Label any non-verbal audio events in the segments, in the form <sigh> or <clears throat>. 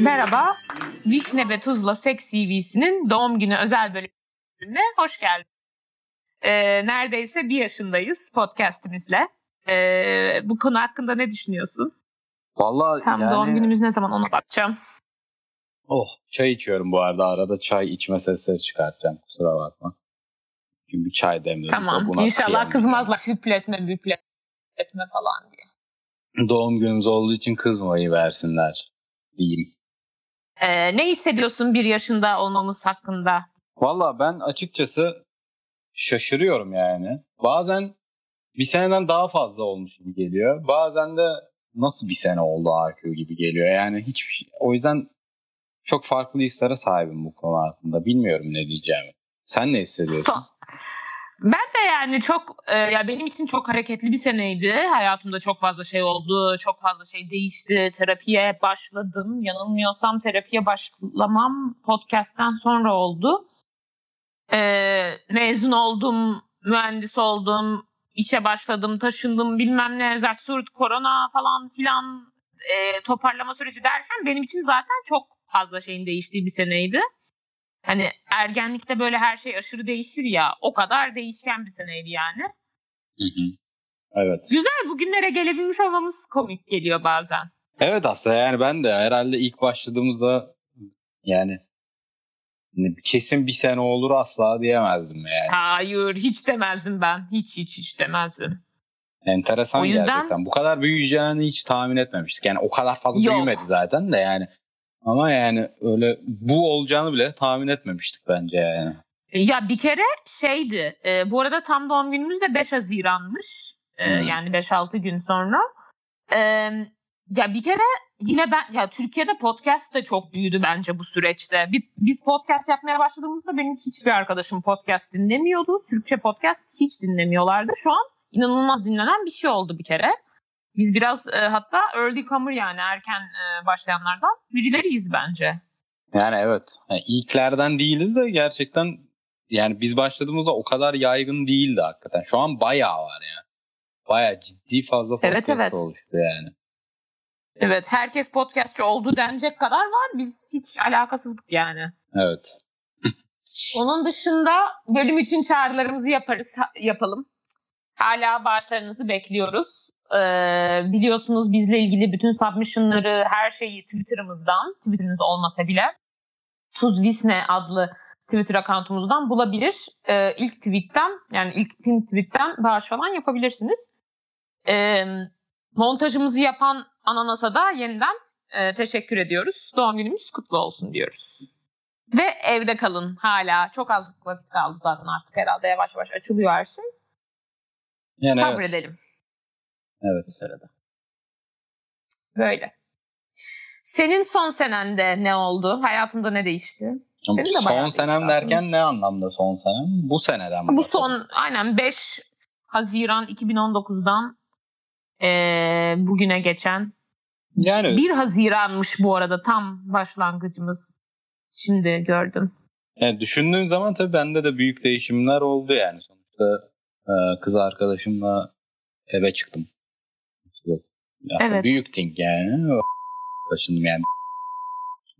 Merhaba, Vişne ve Tuzla Seks CV'sinin doğum günü özel bölümüne hoş geldin. Ee, neredeyse bir yaşındayız podcastimizle. Ee, bu konu hakkında ne düşünüyorsun? Vallahi Tam yani... doğum günümüz ne zaman ona bakacağım. Oh çay içiyorum bu arada. Arada çay içme sesleri çıkartacağım. Kusura bakma. Çünkü çay demledim. Tamam, Buna inşallah kıyamam. kızmazlar hüpletme hüpletme falan diye. Doğum günümüz olduğu için kızmayı versinler diyeyim. Ee, ne hissediyorsun bir yaşında olmamız hakkında? Valla ben açıkçası şaşırıyorum yani. Bazen bir seneden daha fazla olmuş gibi geliyor. Bazen de nasıl bir sene oldu AQ gibi geliyor. Yani hiçbir şey. O yüzden çok farklı hislere sahibim bu konu hakkında. Bilmiyorum ne diyeceğimi. Sen ne hissediyorsun? Son. Ben de yani çok e, ya benim için çok hareketli bir seneydi. Hayatımda çok fazla şey oldu, çok fazla şey değişti. Terapiye başladım. Yanılmıyorsam terapiye başlamam podcast'ten sonra oldu. E, mezun oldum, mühendis oldum, işe başladım, taşındım bilmem ne, zart korona falan filan e, toparlama süreci derken benim için zaten çok fazla şeyin değiştiği bir seneydi. Hani ergenlikte böyle her şey aşırı değişir ya. O kadar değişken bir seneydi yani. Hı hı. Evet. Güzel bugünlere gelebilmiş olmamız komik geliyor bazen. Evet aslında yani ben de herhalde ilk başladığımızda yani kesin bir sene olur asla diyemezdim yani. Hayır hiç demezdim ben. Hiç hiç hiç demezdim. Enteresan O yüzden- gerçekten. Bu kadar büyüyeceğini hiç tahmin etmemiştik. Yani o kadar fazla Yok. büyümedi zaten de yani. Ama yani öyle bu olacağını bile tahmin etmemiştik bence yani. Ya bir kere şeydi. e, bu arada tam doğum günümüz de 5 Haziran'mış. E, Hmm. Yani 5-6 gün sonra. E, ya bir kere yine ben ya Türkiye'de podcast da çok büyüdü bence bu süreçte. Bi- Biz podcast yapmaya başladığımızda benim hiçbir arkadaşım podcast dinlemiyordu. Türkçe podcast hiç dinlemiyorlardı. Şu an inanılmaz dinlenen bir şey oldu bir kere. Biz biraz e, hatta early comer yani erken e, başlayanlardan birileriyiz bence. Yani evet. Yani ilklerden değiliz de gerçekten yani biz başladığımızda o kadar yaygın değildi hakikaten. Şu an bayağı var ya. Bayağı ciddi fazla podcast Evet, evet. oluştu yani. Evet herkes podcastçı oldu denecek kadar var. Biz hiç alakasızlık yani. Evet. <laughs> Onun dışında bölüm için çağrılarımızı yaparız, yapalım. Hala bağışlarınızı bekliyoruz. Ee, biliyorsunuz bizle ilgili bütün submissionları, her şeyi Twitter'ımızdan, Twitter'ınız olmasa bile Tuz Visne adlı Twitter accountumuzdan bulabilir. Ee, ilk tweetten, yani ilk pin tweetten bağış falan yapabilirsiniz. Ee, montajımızı yapan Ananas'a da yeniden e, teşekkür ediyoruz. Doğum günümüz kutlu olsun diyoruz. Ve evde kalın hala. Çok az vakit kaldı zaten artık herhalde yavaş yavaş açılıyor her şey. Yani evet. Sabredelim bu Evet. sırada. Böyle. Senin son senende ne oldu? Hayatında ne değişti? Senin de son senem aslında. derken ne anlamda son senem? Bu seneden mi Bu son aynen 5 Haziran 2019'dan eee, bugüne geçen Yani 1 Haziran'mış bu arada tam başlangıcımız. Şimdi gördüm. Yani düşündüğün zaman tabii bende de büyük değişimler oldu yani. Sonuçta e, kız arkadaşımla eve çıktım. Aslında Evet. Büyük ting yani. <laughs> Taşındım yani. <laughs>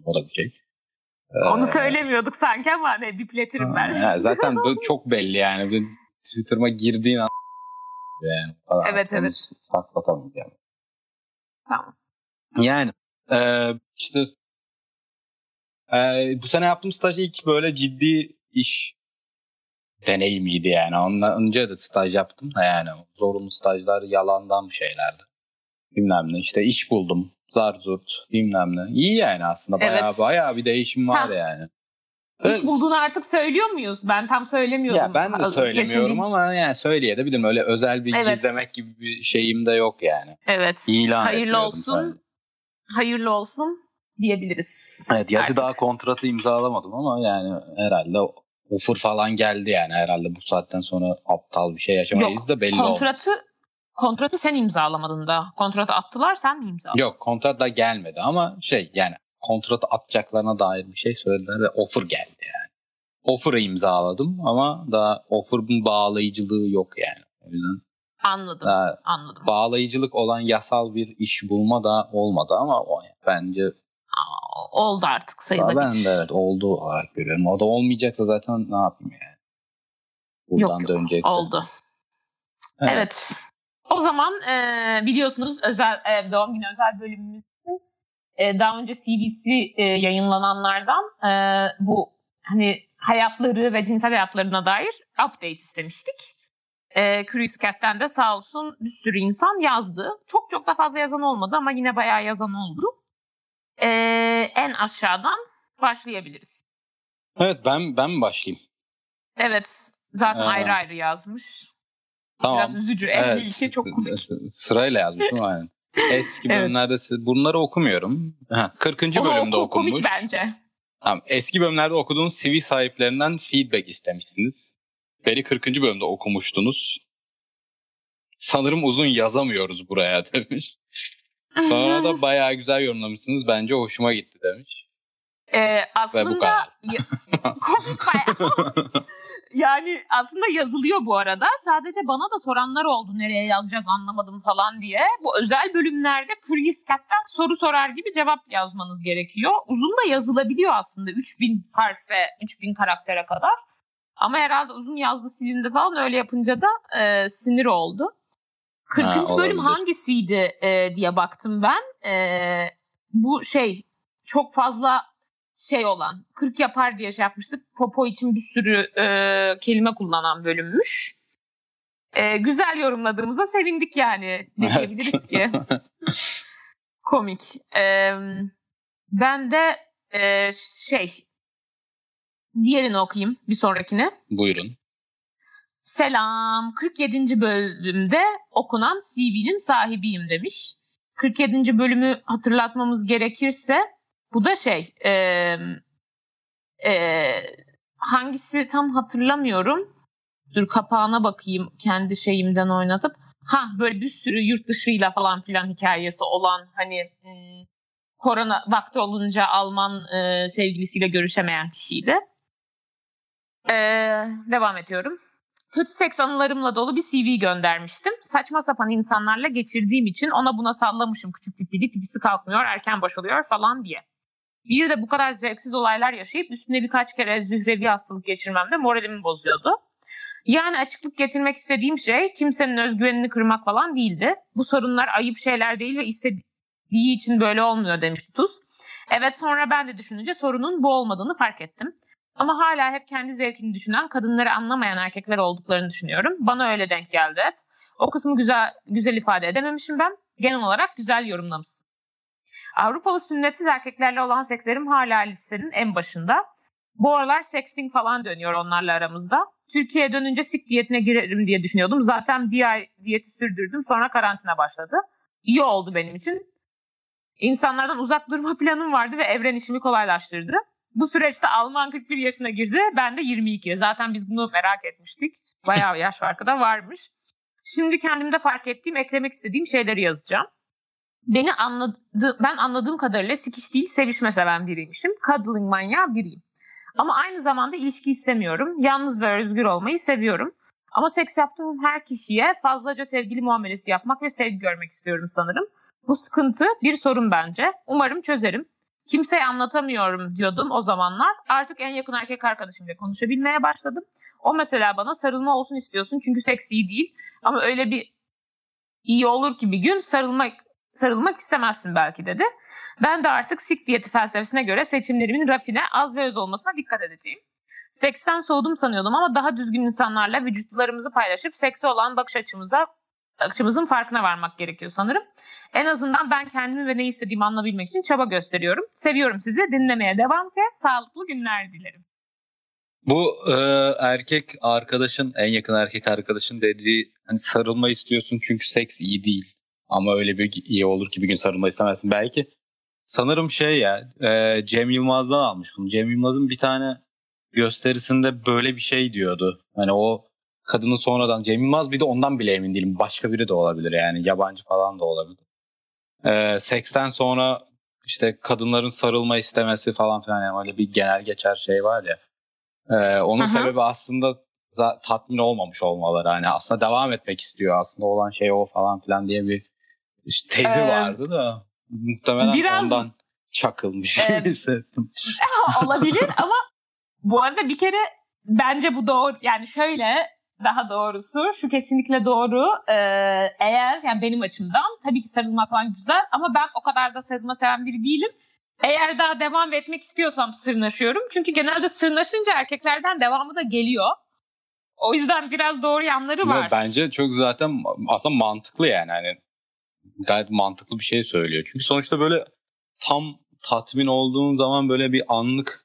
O da bir şey. Onu Ee, söylemiyorduk sanki ama ne bipletirim ben. ha, zaten <laughs> çok belli yani. Twitter'ıma girdiğin an yani. kadar Evet, evet. Saklatamayacağım. Tamam. Yani e, işte e, bu sene yaptığım staj ilk böyle ciddi iş deneyimiydi yani. Ondan önce de staj yaptım da yani zorunlu stajlar yalandan şeylerdi. Bilmem ne işte iş buldum. Zar zurt bilmem ne. İyi yani aslında bayağı Evet. bayağı bir değişim var Ha. yani. İş Evet. bulduğunu artık söylüyor muyuz? Ben tam söylemiyordum. Ya ben de söylemiyorum kesin- ama yani söyleyebilirim. Öyle özel bir Evet. gizlemek gibi bir şeyim de yok yani. Evet. İlan Hayırlı olsun. sadece. Hayırlı olsun diyebiliriz. Evet gerçi daha kontratı imzalamadım ama yani herhalde offer falan geldi yani herhalde bu saatten sonra aptal bir şey yaşamayız Yok, da belli olmaz. Kontratı kontratı sen imzalamadın da. Kontratı attılar sen mi imzaladın? Yok kontrat da gelmedi ama şey yani kontratı atacaklarına dair bir şey söylediler ve offer geldi yani. Offer'ı imzaladım ama daha offer'ın bağlayıcılığı yok yani. O yüzden Anladım. Daha Anladım. bağlayıcılık olan yasal bir iş bulma da olmadı ama o bence Aa, Oldu artık sayılabilir. ben de evet olduğu olarak görüyorum. O da olmayacaksa zaten ne yapayım yani. Buradan Yok yok dönecekse. oldu. Evet. Evet. O zaman e, biliyorsunuz özel e, doğum günü özel bölümümüzde e, daha önce CBC e, yayınlananlardan e, bu hani hayatları ve cinsel hayatlarına dair update istemiştik. E, Curious Cat'ten de sağ olsun bir sürü insan yazdı. Çok çok da fazla yazan olmadı ama yine bayağı yazan oldu. E, en aşağıdan başlayabiliriz. Evet ben ben mi başlayayım? Evet zaten Ee, ayrı ayrı yazmış. Tamam. Biraz üzücü. En Evet. ilki çok komik. Sırayla yazmışım <laughs> aynen. Eski Evet. bölümlerde s- bunları okumuyorum. Ha, 40. Ama bölümde o okunmuş. komik bence. Tamam, eski bölümlerde okuduğunuz CV sahiplerinden feedback istemişsiniz. Beni 40. bölümde okumuştunuz. Sanırım uzun yazamıyoruz buraya <laughs> demiş. Sonra da <laughs> bayağı güzel yorumlamışsınız. Bence hoşuma gitti demiş. Ee, Ve bu aslında kadar. ya- komik bayağı. Yani aslında yazılıyor bu arada. Sadece bana da soranlar oldu nereye yazacağız anlamadım falan diye. Bu özel bölümlerde Curious Cat'ten soru sorar gibi cevap yazmanız gerekiyor. Uzun da yazılabiliyor aslında 3000 harfe, 3000 karaktere kadar. Ama herhalde uzun yazdı silindi falan öyle yapınca da e, sinir oldu. 40. Ha, bölüm hangisiydi e, diye baktım ben. E, bu şey çok fazla şey olan 40 yapar diye şey yapmıştık. Popo için bir sürü e, kelime kullanan bölümmüş. E, güzel yorumladığımıza sevindik yani. Ne diyebiliriz ki? <laughs> Komik. E, ben de e, şey diğerini okuyayım bir sonrakini. Buyurun. Selam. 47. bölümde okunan CV'nin sahibiyim demiş. 47. bölümü hatırlatmamız gerekirse bu da şey e, e, hangisi tam hatırlamıyorum. Dur kapağına bakayım kendi şeyimden oynatıp. Ha böyle bir sürü yurt dışıyla falan filan hikayesi olan hani korona vakti olunca Alman e, sevgilisiyle görüşemeyen kişiydi. E, devam ediyorum. Kötü seks anılarımla dolu bir CV göndermiştim. Saçma sapan insanlarla geçirdiğim için ona buna sallamışım küçük pipili pipisi kalkmıyor erken boşalıyor falan diye. Bir de bu kadar zevksiz olaylar yaşayıp üstüne birkaç kere zührevi hastalık geçirmem de moralimi bozuyordu. Yani açıklık getirmek istediğim şey kimsenin özgüvenini kırmak falan değildi. Bu sorunlar ayıp şeyler değil ve istediği için böyle olmuyor demişti Tuz. Evet sonra ben de düşününce sorunun bu olmadığını fark ettim. Ama hala hep kendi zevkini düşünen, kadınları anlamayan erkekler olduklarını düşünüyorum. Bana öyle denk geldi. O kısmı güzel güzel ifade edememişim ben. Genel olarak güzel yorumlamışsın. Avrupalı sünnetsiz erkeklerle olan sekslerim hala listenin en başında. Bu aralar sexting falan dönüyor onlarla aramızda. Türkiye'ye dönünce sik diyetine girerim diye düşünüyordum. Zaten bir ay diyeti sürdürdüm sonra karantina başladı. İyi oldu benim için. İnsanlardan uzak durma <laughs> planım vardı ve evren işimi kolaylaştırdı. Bu süreçte Alman 41 yaşına girdi. Ben de 22. Zaten biz bunu merak etmiştik. Bayağı yaş farkı da varmış. Şimdi kendimde fark ettiğim, eklemek istediğim şeyleri yazacağım. Beni anladı, ben anladığım kadarıyla sikiş değil sevişme seven biriymişim. Cuddling manyağı biriyim. Ama aynı zamanda ilişki istemiyorum. Yalnız ve özgür olmayı seviyorum. Ama seks yaptığım her kişiye fazlaca sevgili muamelesi yapmak ve sevgi görmek istiyorum sanırım. Bu sıkıntı bir sorun bence. Umarım çözerim. Kimseye anlatamıyorum diyordum o zamanlar. Artık en yakın erkek arkadaşımla konuşabilmeye başladım. O mesela bana sarılma olsun istiyorsun çünkü seks iyi değil. Ama öyle bir iyi olur ki bir gün sarılmak sarılmak istemezsin belki dedi. Ben de artık sik diyeti felsefesine göre seçimlerimin rafine, az ve öz olmasına dikkat edeceğim. Seksten soğudum sanıyordum ama daha düzgün insanlarla vücutlarımızı paylaşıp seksi olan bakış açımıza açımızın farkına varmak gerekiyor sanırım. En azından ben kendimi ve ne istediğimi anlayabilmek için çaba gösteriyorum. Seviyorum sizi. Dinlemeye devam ki sağlıklı günler dilerim. Bu e, erkek arkadaşın, en yakın erkek arkadaşın dediği hani sarılma istiyorsun çünkü seks iyi değil. Ama öyle bir iyi olur ki bir gün sarılma istemezsin. Belki sanırım şey ya e, Cem Yılmaz'dan almış bunu. Cem Yılmaz'ın bir tane gösterisinde böyle bir şey diyordu. Hani o kadının sonradan Cem Yılmaz bir de ondan bile emin değilim. Başka biri de olabilir yani yabancı falan da olabilir. E, seksten sonra işte kadınların sarılma istemesi falan filan yani öyle bir genel geçer şey var ya. Ee, onun hı. sebebi aslında tatmin olmamış olmaları hani aslında devam etmek istiyor aslında olan şey o falan filan diye bir işte tezi ee, vardı da muhtemelen biraz, ondan çakılmış e, hissettim. olabilir ama bu arada bir kere bence bu doğru yani şöyle daha doğrusu şu kesinlikle doğru. Ee, eğer yani benim açımdan tabii ki sarılmak falan güzel ama ben o kadar da sarılma seven biri değilim. Eğer daha devam etmek istiyorsam sırnaşıyorum. Çünkü genelde sırnaşınca erkeklerden devamı da geliyor. O yüzden biraz doğru yanları var. bence çok zaten aslında mantıklı yani. Hani gayet mantıklı bir şey söylüyor. Çünkü sonuçta böyle tam tatmin olduğun zaman böyle bir anlık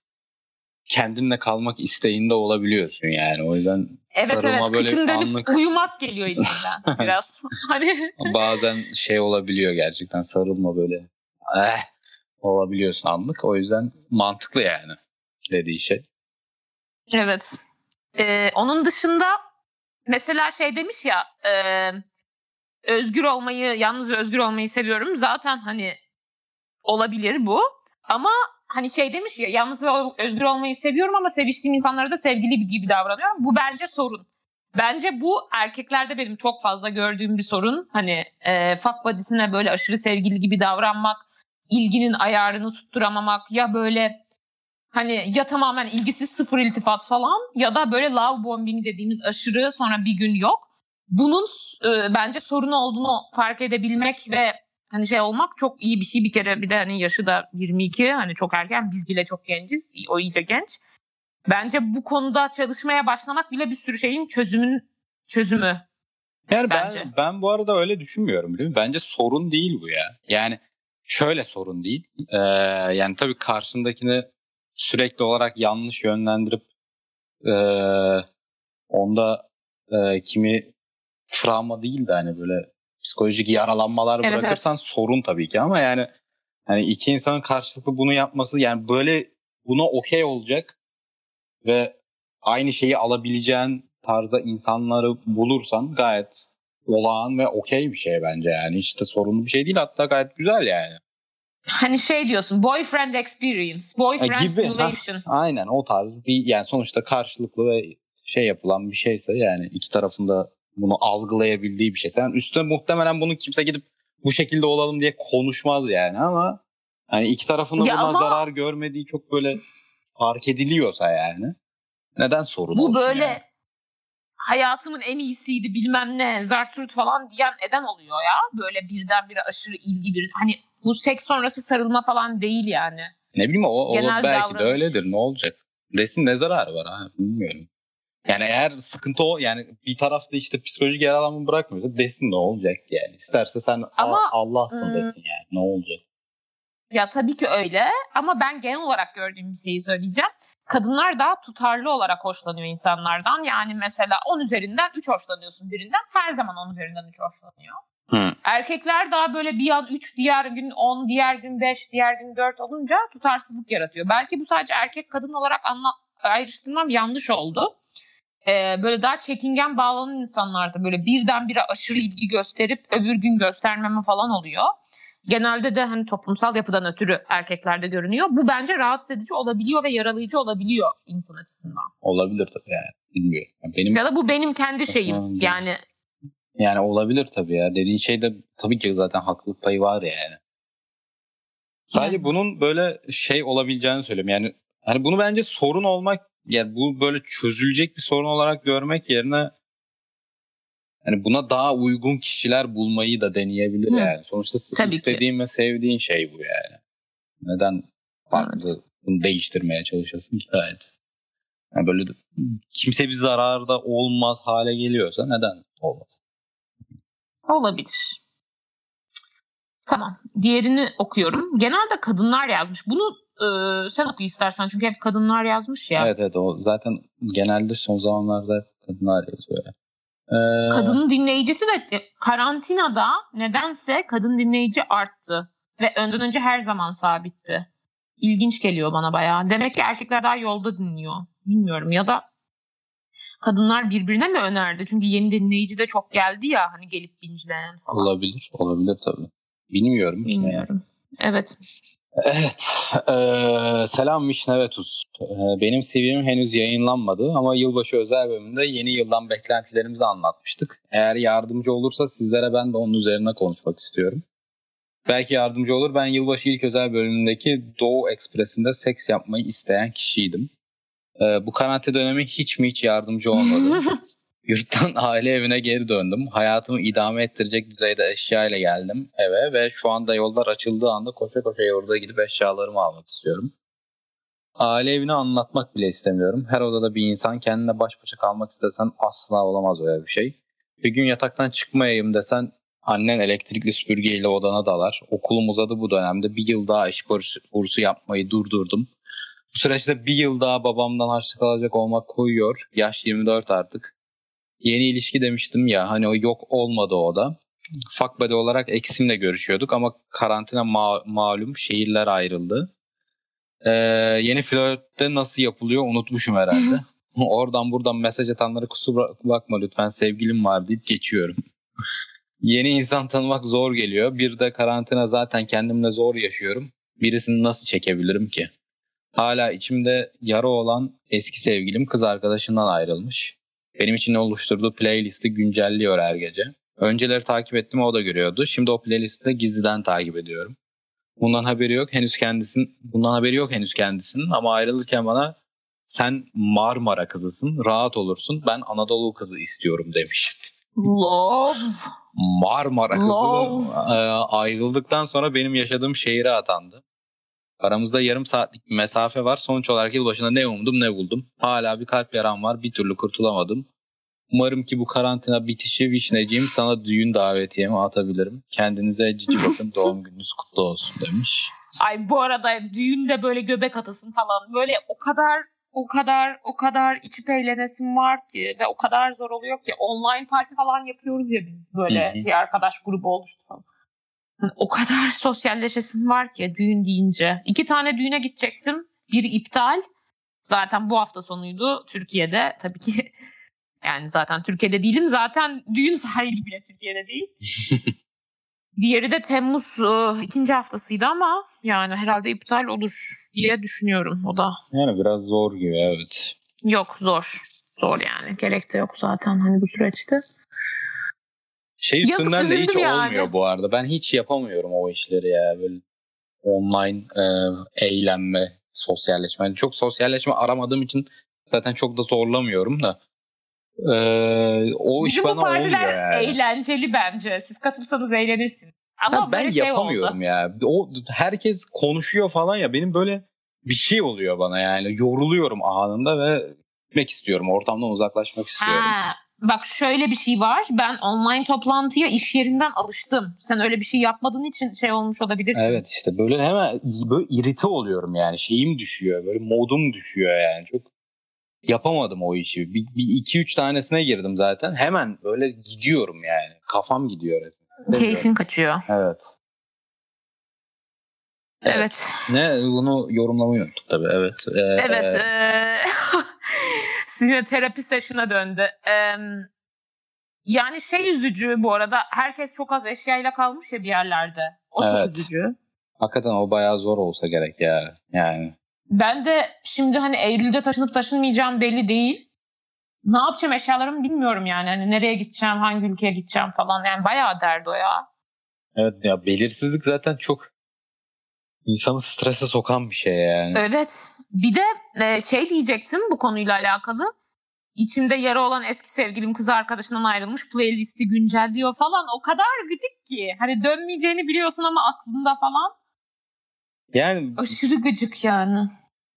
kendinle kalmak isteğinde olabiliyorsun yani. O yüzden Evet evet böyle anlık... uyumak geliyor içinden <laughs> biraz. hani <laughs> bazen şey olabiliyor gerçekten sarılma böyle. Eh, olabiliyorsun anlık. O yüzden mantıklı yani dediği şey. Evet. Ee, onun dışında mesela şey demiş ya e, özgür olmayı yalnız özgür olmayı seviyorum. Zaten hani olabilir bu. Ama hani şey demiş ya yalnız ve özgür olmayı seviyorum ama seviştiğim insanlara da sevgili gibi davranıyorum. Bu bence sorun. Bence bu erkeklerde benim çok fazla gördüğüm bir sorun. Hani e, fuck body'sine böyle aşırı sevgili gibi davranmak, ilginin ayarını tutturamamak ya böyle hani ya tamamen ilgisiz sıfır iltifat falan ya da böyle love bombing dediğimiz aşırı sonra bir gün yok. Bunun e, bence sorun olduğunu fark edebilmek ve hani şey olmak çok iyi bir şey bir kere bir de hani yaşı da 22 hani çok erken biz bile çok genciz o iyice genç. Bence bu konuda çalışmaya başlamak bile bir sürü şeyin çözümün çözümü. Yani bence. ben ben bu arada öyle düşünmüyorum biliyor musun? Bence sorun değil bu ya. Yani şöyle sorun değil. Ee, yani tabii karşındakini sürekli olarak yanlış yönlendirip e, onda e, kimi travma değil de hani böyle psikolojik yaralanmalar evet, bırakırsan evet. sorun tabii ki ama yani hani iki insanın karşılıklı bunu yapması yani böyle buna okey olacak ve aynı şeyi alabileceğin tarzda insanları bulursan gayet olağan ve okey bir şey bence yani. Hiç de sorunlu bir şey değil hatta gayet güzel yani. Hani şey diyorsun boyfriend experience, boyfriend e, gibi, simulation. Ha, aynen o tarz bir yani sonuçta karşılıklı ve şey yapılan bir şeyse yani iki tarafında bunu algılayabildiği bir şey. Sen üstüne muhtemelen bunu kimse gidip bu şekilde olalım diye konuşmaz yani ama hani iki tarafında buna ama... zarar görmediği çok böyle fark ediliyorsa yani neden sorun Bu böyle yani? hayatımın en iyisiydi bilmem ne zarturt falan diyen eden oluyor ya. Böyle birdenbire aşırı ilgi bir hani bu seks sonrası sarılma falan değil yani. Ne bileyim o, o belki davranış. de öyledir ne olacak. Desin ne zararı var ha bilmiyorum. Yani eğer sıkıntı o yani bir tarafta işte psikolojik yaralanma bırakmıyorsa desin ne olacak yani. İsterse sen ama, Allah'sın ım, desin yani ne olacak. Ya tabii ki öyle ama ben genel olarak gördüğüm bir şeyi söyleyeceğim. Kadınlar daha tutarlı olarak hoşlanıyor insanlardan. Yani mesela 10 üzerinden 3 hoşlanıyorsun birinden. Her zaman 10 üzerinden 3 hoşlanıyor. Hı. Erkekler daha böyle bir an 3, diğer gün 10, diğer gün 5, diğer gün 4 olunca tutarsızlık yaratıyor. Belki bu sadece erkek kadın olarak anla ayrıştırmam yanlış oldu e, böyle daha çekingen bağlanan insanlarda böyle birdenbire aşırı ilgi gösterip öbür gün göstermeme falan oluyor. Genelde de hani toplumsal yapıdan ötürü erkeklerde görünüyor. Bu bence rahatsız edici olabiliyor ve yaralayıcı olabiliyor insan açısından. Olabilir tabii yani. Bilmiyorum. Benim ya da bu benim kendi şeyim. Yani yani olabilir tabii ya. Dediğin şeyde tabii ki zaten haklılık payı var yani. Sadece yani. bunun böyle şey olabileceğini söylüyorum. Yani hani bunu bence sorun olmak yani bu böyle çözülecek bir sorun olarak görmek yerine yani buna daha uygun kişiler bulmayı da deneyebilir Hı. yani. Sonuçta Tabii istediğin ki. ve sevdiğin şey bu yani. Neden farklı evet. bunu değiştirmeye çalışasın ki? Evet. Yani böyle kimse bir zararda olmaz hale geliyorsa neden olmasın? Olabilir. Tamam. Diğerini okuyorum. Genelde kadınlar yazmış. Bunu e, sen oku istersen çünkü hep kadınlar yazmış ya. Evet evet o zaten genelde son zamanlarda kadınlar yazıyor. Ee... Kadın dinleyicisi de karantinada nedense kadın dinleyici arttı. Ve önden önce her zaman sabitti. İlginç geliyor bana bayağı. Demek ki erkekler daha yolda dinliyor. Bilmiyorum ya da kadınlar birbirine mi önerdi? Çünkü yeni dinleyici de çok geldi ya hani gelip bincileyen falan. Olabilir. Olabilir tabii. Bilmiyorum. Bilmiyorum. Yani. Evet. Evet. Ee, selam Vişne ve Tuz. Ee, benim CV'm henüz yayınlanmadı ama yılbaşı özel bölümünde yeni yıldan beklentilerimizi anlatmıştık. Eğer yardımcı olursa sizlere ben de onun üzerine konuşmak istiyorum. Belki yardımcı olur. Ben yılbaşı ilk özel bölümündeki Doğu Ekspresi'nde seks yapmayı isteyen kişiydim. Ee, bu karantina dönemi hiç mi hiç yardımcı olmadı. <laughs> Yurttan <laughs> aile evine geri döndüm. Hayatımı idame ettirecek düzeyde eşya ile geldim eve ve şu anda yollar açıldığı anda koşa koşa yurda gidip eşyalarımı almak istiyorum. Aile evini anlatmak bile istemiyorum. Her odada bir insan kendine baş başa kalmak istesen asla olamaz öyle bir şey. Bir gün yataktan çıkmayayım desen annen elektrikli süpürgeyle odana dalar. Okulum uzadı bu dönemde. Bir yıl daha iş bursu yapmayı durdurdum. Bu süreçte bir yıl daha babamdan harçlık alacak olmak koyuyor. Yaş 24 artık. Yeni ilişki demiştim ya hani o yok olmadı o da. Buddy olarak Eksim'le görüşüyorduk ama karantina ma- malum şehirler ayrıldı. Ee, yeni flörtte nasıl yapılıyor unutmuşum herhalde. <laughs> <laughs> Oradan buradan mesaj atanlara kusura bakma lütfen sevgilim var deyip geçiyorum. <laughs> Yeni insan tanımak zor geliyor. Bir de karantina zaten kendimle zor yaşıyorum. Birisini nasıl çekebilirim ki? Hala içimde yara olan eski sevgilim kız arkadaşından ayrılmış. Benim için oluşturduğu playlisti güncelliyor her gece. Önceleri takip ettim o da görüyordu. Şimdi o playlisti de gizliden takip ediyorum. Bundan haberi yok henüz kendisin. Bundan haberi yok henüz kendisinin ama ayrılırken bana sen Marmara kızısın, rahat olursun. Ben Anadolu kızı istiyorum demiş. Love. Marmara kızı Love. e, ayrıldıktan sonra benim yaşadığım şehire atandı. Aramızda yarım saatlik bir mesafe var. Sonuç olarak yılbaşında ne umdum ne buldum. Hala bir kalp yaram var. Bir türlü kurtulamadım. Umarım ki bu karantina bitişi Vişneciğim sana düğün davetiyemi atabilirim. Kendinize cici bakın <laughs> doğum gününüz kutlu olsun demiş. Ay bu arada düğünde böyle göbek atasın falan. Böyle o kadar o kadar o kadar içip eğlenesim var ki ve o kadar zor oluyor ki online parti falan yapıyoruz ya biz böyle Hı hı. bir arkadaş grubu oluştu falan. O kadar <laughs> sosyalleşesim var ki düğün deyince. İki tane düğüne gidecektim. Biri iptal. Zaten bu hafta sonuydu Türkiye'de. Tabii ki <laughs> yani zaten Türkiye'de değilim. Zaten düğün <laughs> sahibi bile Türkiye'de değil. Diğeri de Temmuz e, ikinci haftasıydı ama yani herhalde iptal olur diye düşünüyorum o da. Yani biraz zor gibi evet. Yok zor. Zor yani. Gerek de yok zaten hani bu süreçte. Şey Yazık, üstünden de hiç yani. olmuyor bu arada. Ben hiç yapamıyorum o işleri ya. Böyle online e, eğlenme, sosyalleşme. Yani çok sosyalleşme aramadığım için zaten çok da zorlamıyorum da. E, o iş Bizim bu bana olmuyor partiler yani. eğlenceli bence. Siz katılsanız eğlenirsiniz. Ama Ha, ben şey yapamıyorum oldu. ya. O herkes konuşuyor falan ya benim böyle bir şey oluyor bana yani. Yoruluyorum anında ve gitmek istiyorum. Ortamdan uzaklaşmak istiyorum. Ha, bak şöyle bir şey var. Ben online toplantıya iş yerinden alıştım. Sen öyle bir şey yapmadığın için şey olmuş olabilirsin. Evet işte böyle hemen böyle irite oluyorum yani. Şeyim düşüyor. Böyle modum düşüyor yani. Çok yapamadım o işi. Bir, bir iki üç tanesine girdim zaten. Hemen böyle gidiyorum yani. Kafam gidiyor resmen. Keyfin kaçıyor. Evet. Evet. Evet. Ne bunu yorumlamayı unuttuk tabii. Evet. Ee, Evet. eee, <laughs> Sizinle terapi session'a döndü. Em, yani şey üzücü bu arada. Herkes çok az eşyayla kalmış ya bir yerlerde. O çok Evet. üzücü. Hakikaten o bayağı zor olsa gerek ya. Yani. Ben de şimdi hani Eylül'de taşınıp taşınmayacağım belli değil. Ne yapacağım eşyalarımı bilmiyorum yani. Hani nereye gideceğim, hangi ülkeye gideceğim falan. Yani bayağı derdi o ya. Evet ya belirsizlik zaten çok insanı strese sokan bir şey yani. Evet. Bir de e, şey diyecektim bu konuyla alakalı. İçimde yara olan eski sevgilim kız arkadaşından ayrılmış playlisti güncelliyor falan. O kadar gıcık ki. Hani dönmeyeceğini biliyorsun ama aklında falan. Yani Aşırı gıcık yani.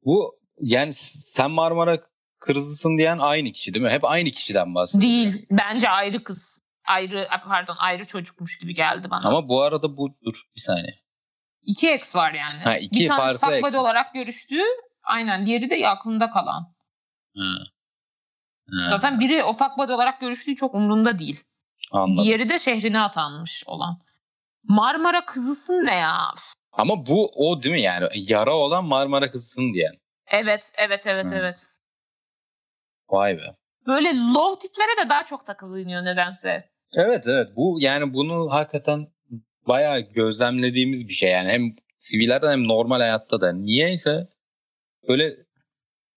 bu yani sen Marmara kızısın diyen aynı kişi değil mi? Hep aynı kişiden bahsediyor. Değil. Bence ayrı kız. Ayrı pardon ayrı çocukmuş gibi geldi bana. Ama bu arada bu dur bir saniye. İki ex var yani. Ha, iki bir tanesi farklı ex olarak görüştüğü. Aynen. Diğeri de aklında kalan. Ha. Ha, Zaten biri o fuck buddy olarak görüştüğü çok umrunda değil. anladım. Diğeri de şehrine atanmış olan. Marmara kızısın ne ya? Ama bu o değil mi yani? Yara olan Marmara kızısın diyen. Evet, evet, evet, Hı. evet. Vay be. Böyle love tiplere de daha çok takılınıyor nedense. Evet evet bu yani bunu hakikaten bayağı gözlemlediğimiz bir şey yani hem sivillerden hem normal hayatta da niyeyse böyle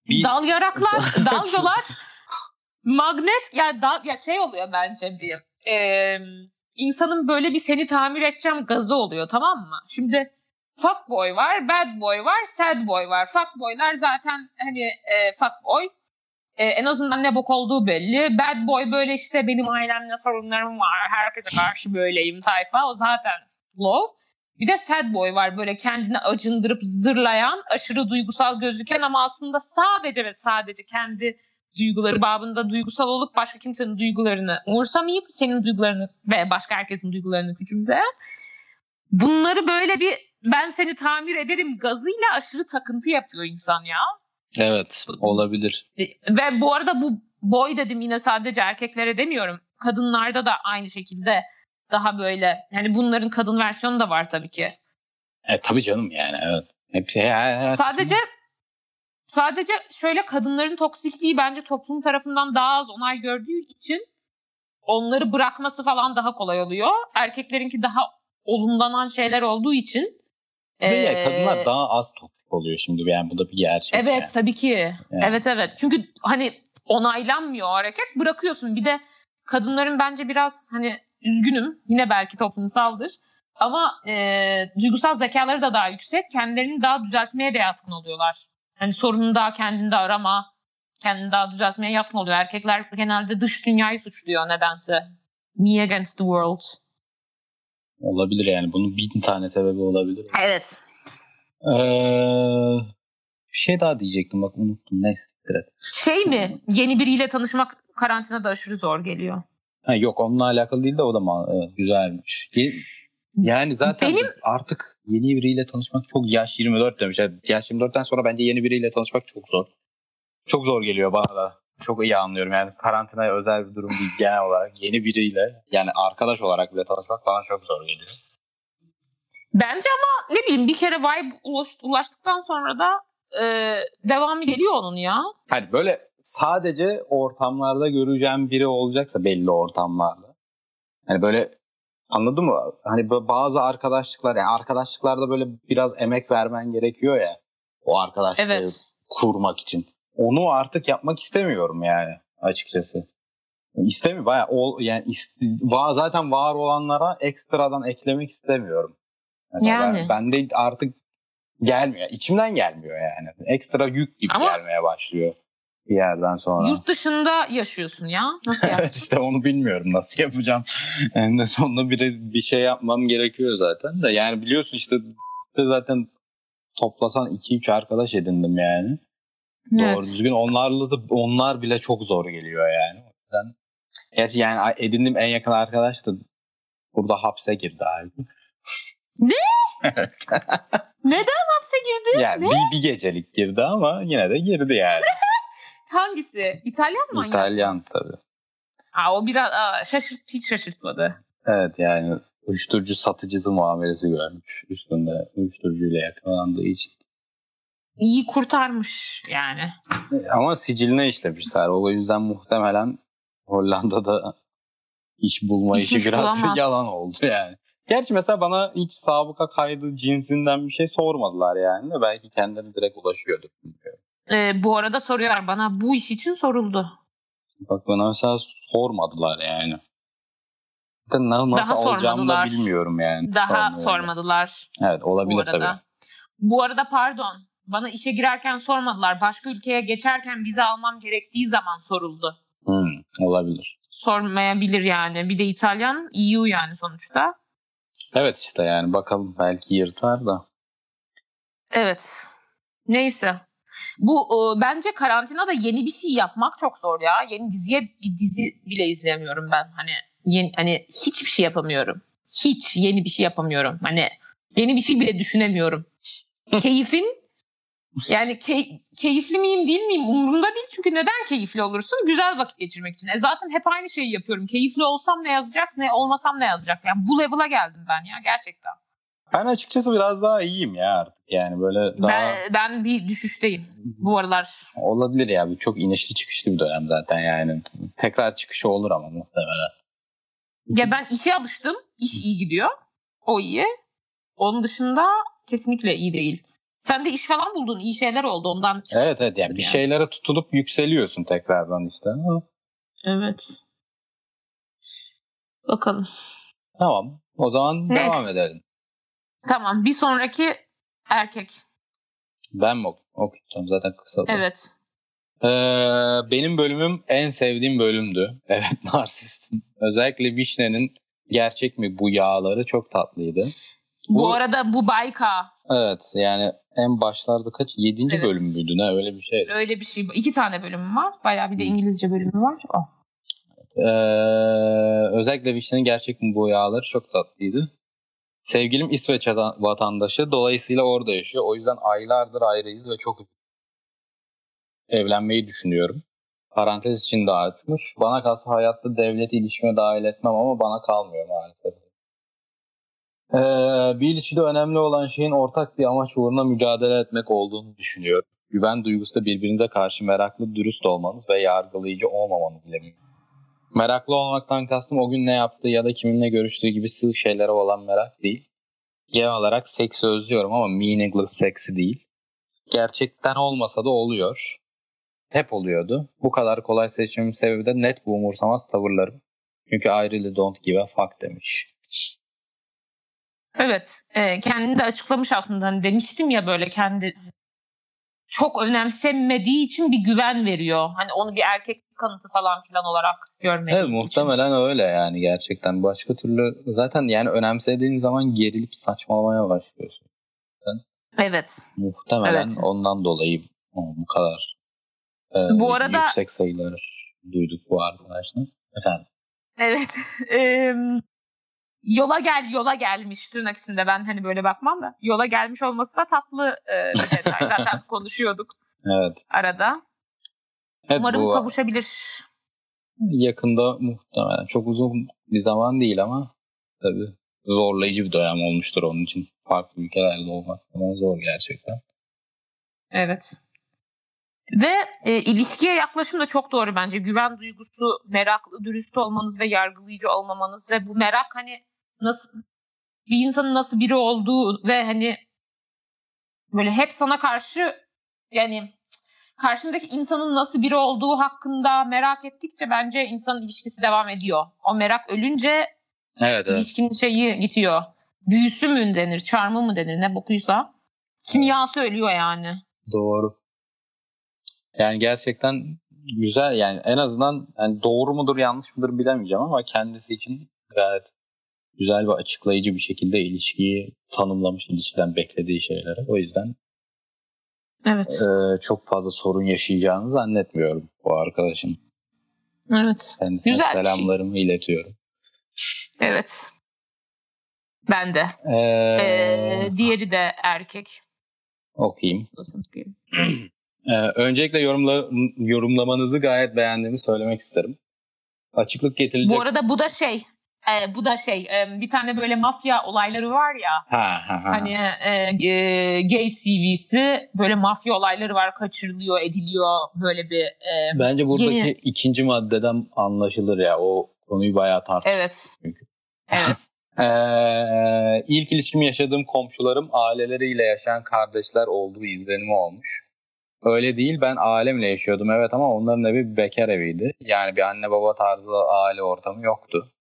bir... Dal yaraklar, <laughs> dalgalar, magnet yani dal, ya şey oluyor bence bir e, insanın böyle bir seni tamir edeceğim gazı oluyor tamam mı? Şimdi fuck boy var, bad boy var, sad boy var. Fuck boylar zaten hani e, fuck boy e, en azından ne bok olduğu belli. Bad boy böyle işte benim ailemle sorunlarım var. Herkese karşı böyleyim tayfa. O zaten low. Bir de sad boy var böyle kendini acındırıp zırlayan, aşırı duygusal gözüken ama aslında sadece ve sadece kendi duyguları babında duygusal olup başka kimsenin duygularını umursamayıp senin duygularını ve başka herkesin duygularını küçümseyen bunları böyle bir ben seni tamir ederim gazıyla aşırı takıntı yapıyor insan ya. Evet olabilir. Ve bu arada bu boy dedim yine sadece erkeklere demiyorum. Kadınlarda da aynı şekilde daha böyle yani bunların kadın versiyonu da var tabii ki. E tabii canım yani evet. Hepsi evet. Sadece sadece şöyle kadınların toksikliği bence toplum tarafından daha az onay gördüğü için onları bırakması falan daha kolay oluyor. Erkeklerinki daha olumlanan şeyler olduğu için ee, ya kadınlar daha az toksik oluyor şimdi yani bu da bir gerçek. Evet yani. tabii ki. Yani. Evet evet. Çünkü hani onaylanmıyor hareket bırakıyorsun. Bir de kadınların bence biraz hani üzgünüm yine belki toplumsaldır. Ama e, duygusal zekaları da daha yüksek. Kendilerini daha düzeltmeye de yatkın oluyorlar. Hani sorunu daha kendinde arama, kendini daha düzeltmeye yatkın oluyor. Erkekler genelde dış dünyayı suçluyor nedense. Me against the world. Olabilir yani. Bunun bin tane sebebi olabilir. Evet. Ee, bir şey daha diyecektim bak unuttum. Neyse. Şey mi? Yeni biriyle tanışmak karantinada aşırı zor geliyor. Ha, yok onunla alakalı değil de o da evet, güzelmiş. Yani zaten Benim... artık yeni biriyle tanışmak çok yaş 24 demiş. Yani yaş 24'ten sonra bence yeni biriyle tanışmak çok zor. Çok zor geliyor bana da. Çok iyi anlıyorum yani karantinaya özel bir durum değil genel olarak yeni biriyle yani arkadaş olarak bile tanışmak bana çok zor geliyor. Bence ama ne bileyim bir kere vibe ulaştıktan sonra da e, devamı geliyor onun ya. Hani böyle sadece ortamlarda göreceğim biri olacaksa belli ortamlarda. Hani böyle anladın mı? Hani bazı arkadaşlıklar yani arkadaşlıklarda böyle biraz emek vermen gerekiyor ya. O arkadaşlığı evet. kurmak için. Onu artık yapmak istemiyorum yani açıkçası. İstemiyorum. Bayağı o yani ist, va, zaten var olanlara ekstradan eklemek istemiyorum. Mesela yani. ben, ben de artık gelmiyor. İçimden gelmiyor yani. Ekstra yük gibi Ama gelmeye başlıyor bir yerden sonra. Yurt dışında yaşıyorsun ya. Nasıl <laughs> evet işte onu bilmiyorum nasıl yapacağım. <laughs> En de sonunda bir, bir şey yapmam gerekiyor zaten de. Yani biliyorsun işte zaten toplasan 2-3 arkadaş edindim yani. Evet. Doğru düzgün. Onlarla da onlar bile çok zor geliyor yani. O yüzden gerçi yani edindim en yakın arkadaş da burada hapse girdi abi. Ne? <laughs> Neden hapse girdi? Yani ne? Bir, bir gecelik girdi ama yine de girdi yani. Hangisi? İtalyan mı? İtalyan tabii. Aa, o biraz aa, şaşırt, hiç şaşırtmadı. Evet yani uyuşturucu satıcısı muamelesi görmüş. Üstünde uyuşturucuyla yakalandığı için. İyi kurtarmış yani. Ama siciline işlemişler. O yüzden muhtemelen Hollanda'da iş bulma işi biraz bulamaz. yalan oldu yani. Gerçi mesela bana hiç sabıka kaydı cinsinden bir şey sormadılar yani. Belki kendileri direkt ulaşıyordu. Bilmiyorum. Ee, bu arada soruyorlar bana bu iş için soruldu. Bak bana mesela sormadılar yani. Nasıl Daha alacağımı da bilmiyorum yani. Daha sormadılar. Evet olabilir bu tabii. Bu arada pardon. Bana işe girerken sormadılar. Başka ülkeye geçerken vize almam gerektiği zaman soruldu. Hmm, olabilir. Sormayabilir yani. Bir de İtalyan EU yani sonuçta. Evet işte yani bakalım belki yırtar da. Evet. Neyse. Bu e, bence karantinada yeni bir şey yapmak çok zor ya. Yeni diziye bir dizi bile izleyemiyorum ben. Hani yeni hani hiçbir şey yapamıyorum. Hiç yeni bir şey yapamıyorum. Hani yeni bir şey bile düşünemiyorum. Keyfin yani key- keyifli miyim değil miyim umurumda değil. Çünkü neden keyifli olursun? Güzel vakit geçirmek için. E zaten hep aynı şeyi yapıyorum. Keyifli olsam ne yazacak ne olmasam ne yazacak. Yani bu level'a geldim ben ya gerçekten. Ben açıkçası biraz daha iyiyim ya artık. Yani böyle daha... Ben, ben bir düşüşteyim bu aralar. Olabilir ya. Bu çok inişli çıkışlı bir dönem zaten yani. Tekrar çıkışı olur ama muhtemelen. Ya ben işe alıştım. İş iyi gidiyor. O iyi. Onun dışında kesinlikle iyi değil. Sen de iş falan buldun. iyi şeyler oldu ondan. Evet evet yani bir şeylere tutulup yükseliyorsun tekrardan işte. Evet. Bakalım. Tamam. O zaman Neyse. devam edelim. Tamam. Bir sonraki erkek. Ben mi ok- okuyacağım? Zaten kısa. Evet. Ee, benim bölümüm en sevdiğim bölümdü. <laughs> Evet narsistim. Özellikle Vişne'nin gerçek mi bu yağları çok tatlıydı. Bu, Bu- arada bu Bayka Evet yani en başlarda kaç? Yedinci Evet. bölüm müydü ne öyle bir şey. öyle bir şey. İki tane bölümü var. Bayağı bir de İngilizce bölümü var. Oh. Ee, özellikle Vişne'nin gerçek mi bu yağları çok tatlıydı. Sevgilim İsveç vatan- vatandaşı. Dolayısıyla orada yaşıyor. O yüzden aylardır ayrıyız ve çok evlenmeyi düşünüyorum. Parantez içinde açmış. Bana kalsa hayatta devleti ilişkime dahil etmem ama bana kalmıyor maalesef. Ee, bir ilişkide önemli olan şeyin ortak bir amaç uğruna mücadele etmek olduğunu düşünüyorum. Güven duygusu da birbirinize karşı meraklı, dürüst olmanız ve yargılayıcı olmamanız ile mümkün. Meraklı olmaktan kastım o gün ne yaptığı ya da kiminle görüştüğü gibi sığ şeylere olan merak değil. Genel olarak seksi özlüyorum ama meaningless seksi değil. Gerçekten olmasa da oluyor. Hep oluyordu. Bu kadar kolay seçmemin sebebi de net bu umursamaz tavırlarım. Çünkü I really don't give a fuck demiş. Evet. E, kendini de açıklamış aslında. Hani demiştim ya böyle kendi çok önemsemediği için bir güven veriyor. Hani onu bir erkek kanıtı falan filan olarak görmediği Evet için. muhtemelen öyle yani gerçekten. Başka türlü zaten yani önemsediğin zaman gerilip saçmalamaya başlıyorsun. Evet. Muhtemelen Evet. ondan dolayı bu kadar e, Bu arada- yüksek sayılar duyduk bu arkadaşlar. Efendim. Evet. <laughs> yola gel yola gelmiş tırnak içinde ben hani böyle bakmam da yola gelmiş olması da tatlı e, bir detay. <laughs> Zaten konuşuyorduk Evet. arada. evet Umarım bu kavuşabilir. yakında muhtemelen çok uzun bir zaman değil ama tabii zorlayıcı bir dönem olmuştur onun için. Farklı ülkelerde olmak falan zor gerçekten. Evet. Ve e, ilişkiye yaklaşım da çok doğru bence. Güven duygusu, meraklı, dürüst olmanız ve yargılayıcı olmamanız ve bu merak hani nasıl bir insanın nasıl biri olduğu ve hani böyle hep sana karşı yani karşındaki insanın nasıl biri olduğu hakkında merak ettikçe bence insanın ilişkisi devam ediyor. O merak ölünce Evet evet. ilişkinin şeyi gidiyor. Büyüsü mü denir, çarmı mı denir ne bokuysa. Kimyası ölüyor yani. Doğru. Yani gerçekten güzel yani en azından yani doğru mudur yanlış mıdır bilemeyeceğim ama kendisi için gayet güzel ve açıklayıcı bir şekilde ilişkiyi tanımlamış ilişkiden beklediği şeylere. O yüzden Evet. e, çok fazla sorun yaşayacağını zannetmiyorum bu arkadaşın. Evet. Kendisine Güzel şey. selamlarımı iletiyorum. Evet. Ben de. Ee, Ee, diğeri de erkek. okuyayım. <clears throat> Ee, öncelikle yorumla, yorumlamanızı gayet beğendiğimi söylemek isterim. Açıklık getirilecek. Bu arada bu da şey. e, bu da şey. e, bir tane böyle mafya olayları var ya. Ha ha ha. Hani e, e, gay CV'si böyle mafya olayları var. Kaçırılıyor, ediliyor. Böyle bir e, Bence buradaki Yeni- ikinci maddeden anlaşılır ya. O konuyu bayağı tartıştık. evet. Çünkü. Evet. <laughs> Ee, ilk ilişkimi yaşadığım komşularım aileleriyle yaşayan kardeşler olduğu izlenimi olmuş. Öyle değil ben ailemle yaşıyordum evet ama onların evi bir bekar eviydi. Yani bir anne baba tarzı aile ortamı yoktu.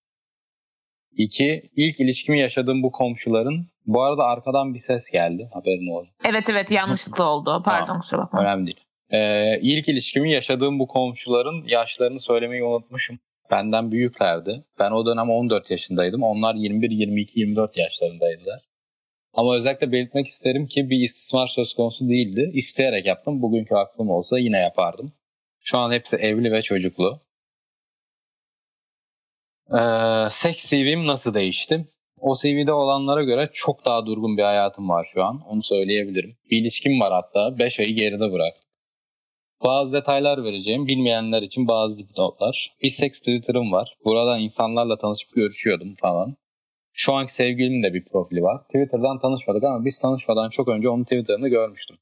İki, ilk ilişkimi yaşadığım bu komşuların bu arada arkadan bir ses geldi haberin olsun. Evet evet yanlışlıkla oldu. Pardon Tamam. kusura bakma. Önemli değil. Ee, ilk ilişkimi yaşadığım bu komşuların yaşlarını söylemeyi unutmuşum. Benden büyüklerdi. Ben o dönem 14 yaşındaydım. Onlar 21, 22, 24 yaşlarındaydılar. Ama özellikle belirtmek isterim ki bir istismar söz konusu değildi. İsteyerek yaptım. Bugünkü aklım olsa yine yapardım. Şu an hepsi evli ve çocuklu. Ee, seks CV'm nasıl değişti? O CV'de olanlara göre çok daha durgun bir hayatım var şu an. Onu söyleyebilirim. Bir ilişkim var hatta. 5 ayı geride bıraktım. Bazı detaylar vereceğim. Bilmeyenler için bazı dipnotlar. Bir seks Twitter'ım var. Buradan insanlarla tanışıp görüşüyordum falan. Şu anki sevgilimin de bir profili var. Twitter'dan tanışmadık ama biz tanışmadan çok önce onun Twitter'ını görmüştüm.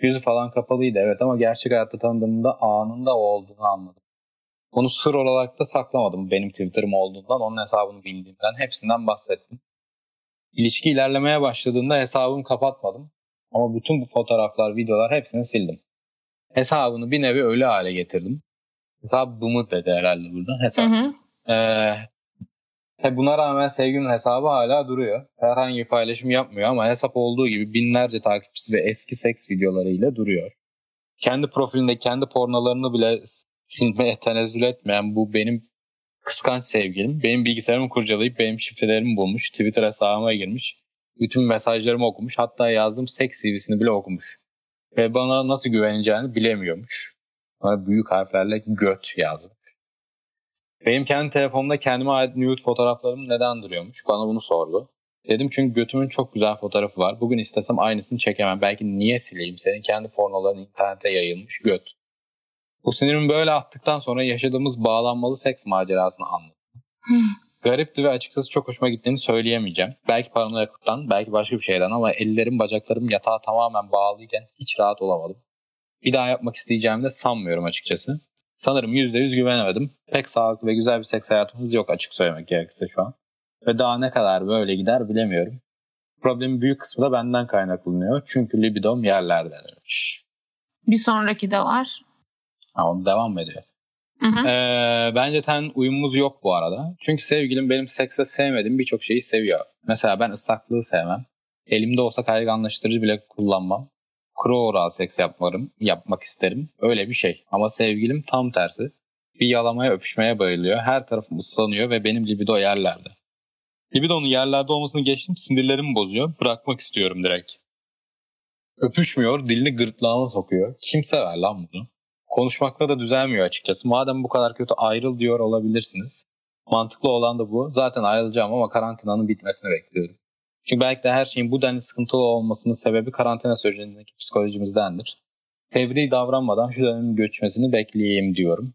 Yüzü falan kapalıydı evet ama gerçek hayatta tanıdığımda anında o olduğunu anladım. Bunu sır olarak da saklamadım benim Twitter'ım olduğundan, onun hesabını bildiğimden. Hepsinden bahsettim. ilişki ilerlemeye başladığında hesabımı kapatmadım. Ama bütün bu fotoğraflar, videolar hepsini sildim. Hesabını bir nevi ölü hale getirdim. Hesabımı dedi herhalde burada. Hesap. Hı hı. Ee, buna rağmen sevgilinin hesabı hala duruyor. Herhangi bir paylaşım yapmıyor ama hesap olduğu gibi binlerce takipçisi ve eski seks videolarıyla duruyor. Kendi profilinde kendi pornolarını bile silmeye tenezzül etmeyen bu benim kıskanç sevgilim. Benim bilgisayarımı kurcalayıp benim şifrelerimi bulmuş. Twitter hesabıma girmiş. Bütün mesajlarımı okumuş. Hatta yazdığım seks CV'sini bile okumuş. Ve bana nasıl güveneceğini bilemiyormuş. Bana büyük harflerle göt yazmış. Benim kendi telefonumda kendime ait nude fotoğraflarım neden duruyormuş? Bana bunu sordu. Dedim çünkü götümün çok güzel fotoğrafı var. Bugün istesem aynısını çekemem. Belki niye sileyim? Senin kendi pornoların internete yayılmış göt. Bu sinirimi böyle attıktan sonra yaşadığımız bağlanmalı seks macerasını anladım. <laughs> Garipti ve açıkçası çok hoşuma gittiğini söyleyemeyeceğim. Belki paranoyaklıktan, belki başka bir şeyden ama ellerim, bacaklarım yatağa tamamen bağlıyken hiç rahat olamadım. Bir daha yapmak isteyeceğimi de sanmıyorum açıkçası. Sanırım %100 güvenemedim. Pek sağlıklı ve güzel bir seks hayatımız yok açık söylemek gerekirse şu an. Ve daha ne kadar böyle gider bilemiyorum. Problemin büyük kısmı da benden kaynaklanıyor. Çünkü libidom yerlerde demiş. Bir sonraki de var. Ha, onu devam ediyor. Hı hı. Ee, bence ten uyumumuz yok bu arada. Çünkü sevgilim benim sekste sevmediğim birçok şeyi seviyor. Mesela ben ıslaklığı sevmem. Elimde olsa kayganlaştırıcı bile kullanmam. Kuru oral seks yapmarım, yapmak isterim. Öyle bir şey. Ama sevgilim tam tersi. Bir yalamaya öpüşmeye bayılıyor. Her tarafım ıslanıyor ve benim libido yerlerde. Libidonun yerlerde olmasını geçtim sinirlerimi bozuyor. Bırakmak istiyorum direkt. Öpüşmüyor, dilini gırtlağıma sokuyor. Kim sever lan bunu? Konuşmakla da düzelmiyor açıkçası. Madem bu kadar kötü ayrıl diyor olabilirsiniz. Mantıklı olan da bu. Zaten ayrılacağım ama karantinanın bitmesini bekliyorum. Çünkü belki de her şeyin bu denli sıkıntılı olmasının sebebi karantina sürecindeki psikolojimizdendir. Fevri davranmadan şu dönemin göçmesini bekleyeyim diyorum.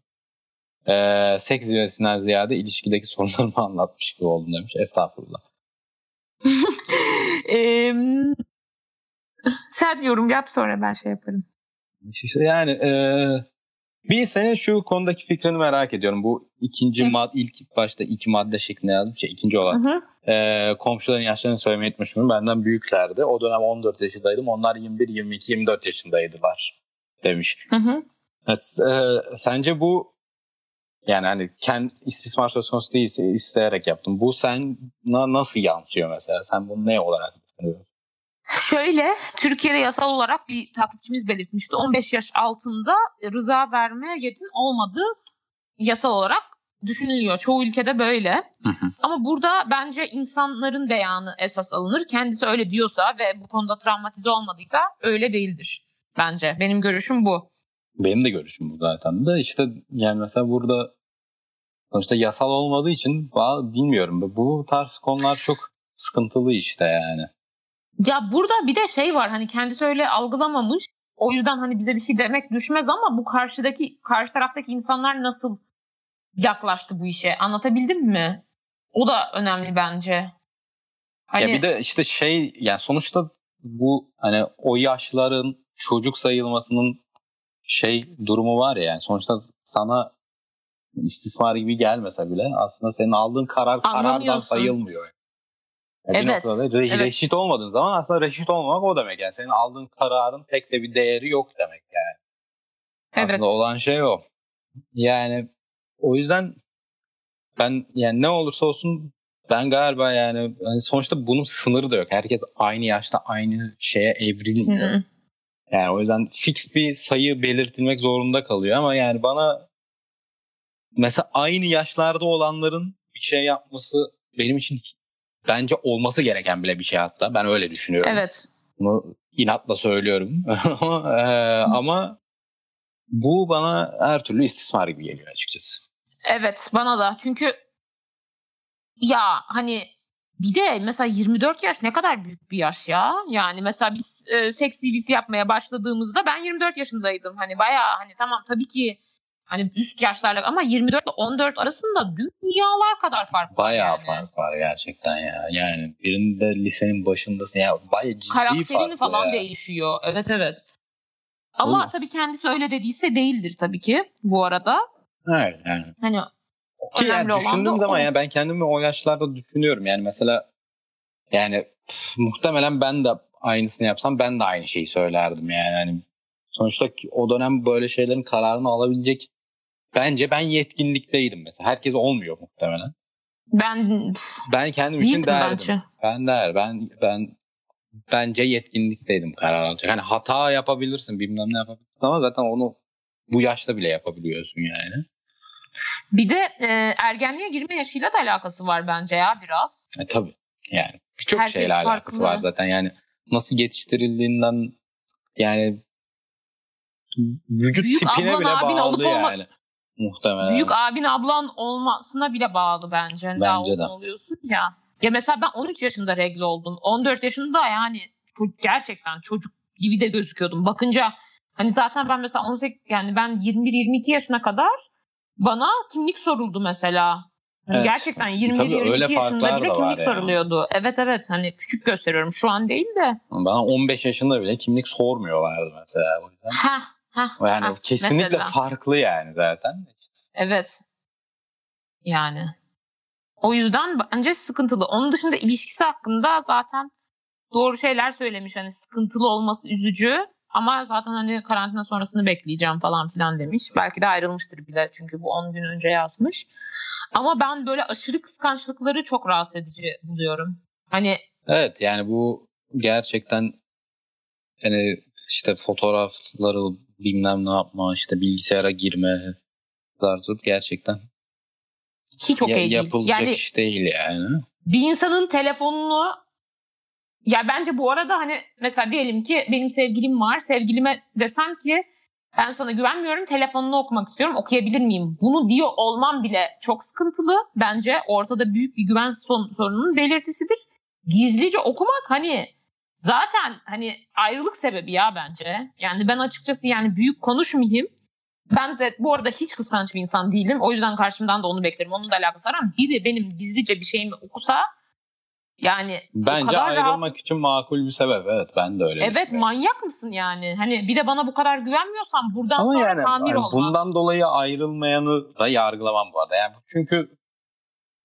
Ee, seks zirvesinden ziyade ilişkideki sorunlarımı <laughs> anlatmış gibi oldum demiş. Estağfurullah. <laughs> Eee, sen yorum yap sonra ben şey yaparım. İşte yani e, bir senin şu konudaki fikrini merak ediyorum. Bu ikinci mad ilk başta iki madde şeklinde yazdım. Şey, ikinci olan. Hı hı. E, komşuların yaşlarını söylemeyi unutmuşum. Benden büyüklerdi. O dönem 14 yaşındaydım. Onlar 21, 22, 24 yaşındaydılar demiş. Hı hı. E, sence bu yani hani kendi istismar söz konusu değilse isteyerek yaptım. Bu sen nasıl yansıyor mesela? Sen bunu ne olarak düşünüyorsun? Şöyle Türkiye'de yasal olarak bir takipçimiz belirtmişti. 15 yaş altında rıza verme yetin olmadığı yasal olarak düşünülüyor. Çoğu ülkede böyle. Hı hı. Ama burada bence insanların beyanı esas alınır. Kendisi öyle diyorsa ve bu konuda travmatize olmadıysa öyle değildir bence. Benim görüşüm bu. Benim de görüşüm bu zaten de işte yani mesela burada sonuçta yasal olmadığı için bilmiyorum bu tarz konular çok sıkıntılı işte yani. Ya burada bir de şey var hani kendisi öyle algılamamış. O yüzden hani bize bir şey demek düşmez ama bu karşıdaki karşı taraftaki insanlar nasıl yaklaştı bu işe? Anlatabildim mi? O da önemli bence. Hani, Ya bir de işte şey yani sonuçta bu hani o yaşların çocuk sayılmasının şey durumu var ya yani sonuçta sana istismar gibi gelmese bile aslında senin aldığın karar karardan sayılmıyor. Yani bir Evet, noktada re- evet. reşit olmadığın zaman aslında reşit olmamak o demek yani senin aldığın kararın pek de bir değeri yok demek yani. evet. Aslında olan şey o. Yani o yüzden ben yani ne olursa olsun ben galiba yani hani sonuçta bunun sınırı da yok. Herkes aynı yaşta aynı şeye hı. Yani o yüzden fix bir sayı belirtilmek zorunda kalıyor ama yani bana mesela aynı yaşlarda olanların bir şey yapması benim için bence olması gereken bile bir şey hatta. Ben öyle düşünüyorum. Evet. Bunu inatla söylüyorum. <laughs> Ama bu bana her türlü istismar gibi geliyor açıkçası. Evet bana da. Çünkü ya hani bir de mesela 24 yaş ne kadar büyük bir yaş ya. Yani mesela biz e, seks CV'si yapmaya başladığımızda ben 24 yaşındaydım. Hani bayağı hani tamam tabii ki hani üst yaşlarla ama 24 ile 14 arasında dünyalar kadar fark var. Bayağı yani. fark var gerçekten ya. Yani birinde lisenin başındasın. Ya bayağı ciddi Karakterin fark falan ya. değişiyor. Evet evet. Ama Oğlum. tabii kendisi öyle dediyse değildir tabii ki bu arada. Evet yani. Hani Ki önemli yani olan da zaman o. ya ben kendimi o yaşlarda düşünüyorum. Yani mesela yani muhtemelen ben de aynısını yapsam ben de aynı şeyi söylerdim yani. yani sonuçta o dönem böyle şeylerin kararını alabilecek bence ben yetkinlikteydim mesela. Herkes olmuyor muhtemelen. Ben ben kendim için derdim. Bence. Ben der. Ben ben bence yetkinlikteydim karar alacak. Hani hata yapabilirsin bilmem ne yapabilirsin ama zaten onu bu yaşta bile yapabiliyorsun yani. Bir de e, ergenliğe girme yaşıyla da alakası var bence ya biraz. E, tabii yani birçok şeyle alakası var zaten yani nasıl yetiştirildiğinden yani vücut Büyük tipine ablan, bile abin bağlı olup olma- yani. Muhtemelen. Büyük abin ablan olmasına bile bağlı bence. Daha Bence olgun de. oluyorsun ya. Ya mesela ben 13 yaşında regle oldum. 14 yaşında yani gerçekten çocuk gibi de gözüküyordum. Bakınca hani zaten ben mesela 18 yani ben 21-22 yaşına kadar bana kimlik soruldu mesela. Evet. Gerçekten Tabii 21-22 öyle yaşında bile kimlik yani. soruluyordu. Evet evet hani küçük gösteriyorum şu an değil de. Bana 15 yaşında bile kimlik sormuyorlardı mesela. O yüzden. Ha ha. Yani ha, kesinlikle mesela. farklı yani zaten. Evet. Yani. O yüzden bence sıkıntılı. Onun dışında ilişkisi hakkında zaten doğru şeyler söylemiş. Hani sıkıntılı olması üzücü. Ama zaten hani karantina sonrasını bekleyeceğim falan filan demiş. Belki de ayrılmıştır bile çünkü bu 10 gün önce yazmış. Ama ben böyle aşırı kıskançlıkları çok rahatsız edici buluyorum. Hani Evet yani bu gerçekten hani işte fotoğrafları bilmem ne yapma işte bilgisayara girme zarzur gerçekten hiç okey ya- değil. yapılacak Yani iş değil yani. bir insanın telefonunu ya bence bu arada hani mesela diyelim ki benim sevgilim var. Sevgilime desem ki ben sana güvenmiyorum telefonunu okumak istiyorum okuyabilir miyim? Bunu diyor olmam bile çok sıkıntılı. Bence ortada büyük bir güven sorununun belirtisidir. Gizlice okumak hani zaten hani ayrılık sebebi ya bence. Yani ben açıkçası yani büyük konuşmayayım. Ben de bu arada hiç kıskanç bir insan değilim. O yüzden karşımdan da onu beklerim. Onun da alakası var ama biri benim gizlice bir şeyimi okusa yani Bence kadar ayrılmak rahat. için makul bir sebep. Evet ben de öyle Evet manyak mısın yani? Hani bir de bana bu kadar güvenmiyorsan buradan Ama sonra yani tamir hani olmaz. bundan dolayı ayrılmayanı da yargılamam bu arada. Yani çünkü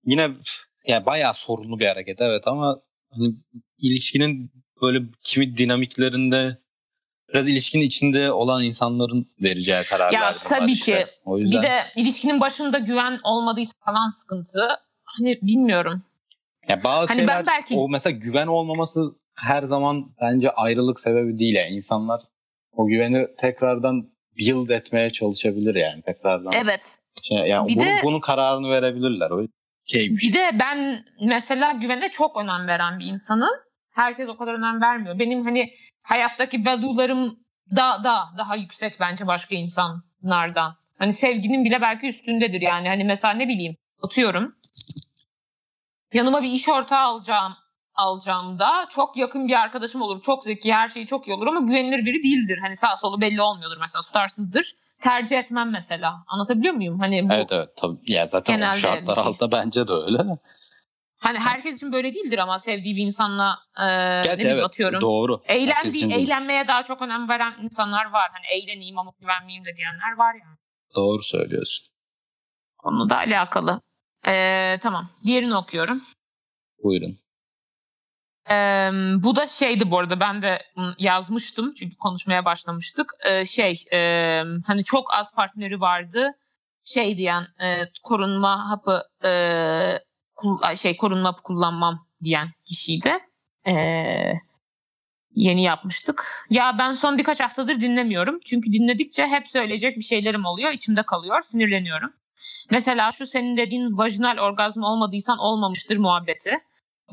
yine yani bayağı sorunlu bir hareket evet ama hani ilişkinin böyle kimi dinamiklerinde biraz ilişkinin içinde olan insanların vereceği kararlar. Ya tabii işte. ki. O yüzden Bir de ilişkinin başında güven olmadıysa falan sıkıntı. Hani bilmiyorum. Ya bazı hani ben şeyler belki- o mesela güven olmaması her zaman bence ayrılık sebebi değil. Yani insanlar o güveni tekrardan build etmeye çalışabilir yani tekrardan. Evet. Şey, yani Bir bunu, de- bunun kararını verebilirler. O şeymiş. Bir de ben mesela güvene çok önem veren bir insanım. Herkes o kadar önem vermiyor. Benim hani hayattaki value'larım da da daha yüksek bence başka insanlardan. Hani sevginin bile belki üstündedir yani. Hani mesela ne bileyim atıyorum. Yanıma bir iş ortağı alacağım alacağımda çok yakın bir arkadaşım olur. Çok zeki, her şeyi çok iyi olur ama güvenilir biri değildir. Hani sağ solu belli olmuyordur mesela tutarsızdır. Tercih etmem mesela. Anlatabiliyor muyum? Hani bu Evet evet tabii. Ya zaten şartlar şey. altında bence de öyle. Hani herkes için böyle değildir ama sevdiği bir insanla e, ne bileyim evet atıyorum. doğru. Eğlendiği, eğlenmeye daha çok önem veren insanlar var. Hani eğleneyim ama güvenmeyeyim de diyenler var yani. Doğru söylüyorsun. Onunla da alakalı. E, tamam. Diğerini okuyorum. Buyurun. E, bu da şeydi bu arada ben de yazmıştım çünkü konuşmaya başlamıştık. E, şey e, hani çok az partneri vardı. Şey diyen e, korunma hapı e, kul- şey korunma hapı kullanmam diyen kişiydi. E, yeni yapmıştık. Ya ben son birkaç haftadır dinlemiyorum. Çünkü dinledikçe hep söyleyecek bir şeylerim oluyor. içimde kalıyor. Sinirleniyorum. Mesela şu senin dediğin vajinal orgazm olmadıysan olmamıştır muhabbeti.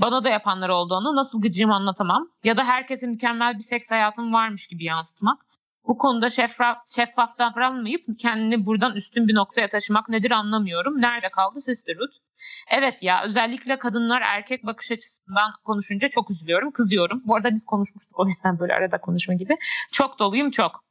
Bana da yapanlar olduğunu nasıl gıcığımı anlatamam. Ya da herkese mükemmel bir seks hayatım varmış gibi yansıtmak. Bu konuda şeffaf, şeffaf davranmayıp kendini buradan üstün bir noktaya taşımak nedir anlamıyorum. Nerede kaldı sisterhood? Evet ya özellikle kadınlar erkek bakış açısından konuşunca çok üzülüyorum, kızıyorum. Bu arada biz konuşmuştuk o yüzden böyle arada konuşma gibi. Çok doluyum çok.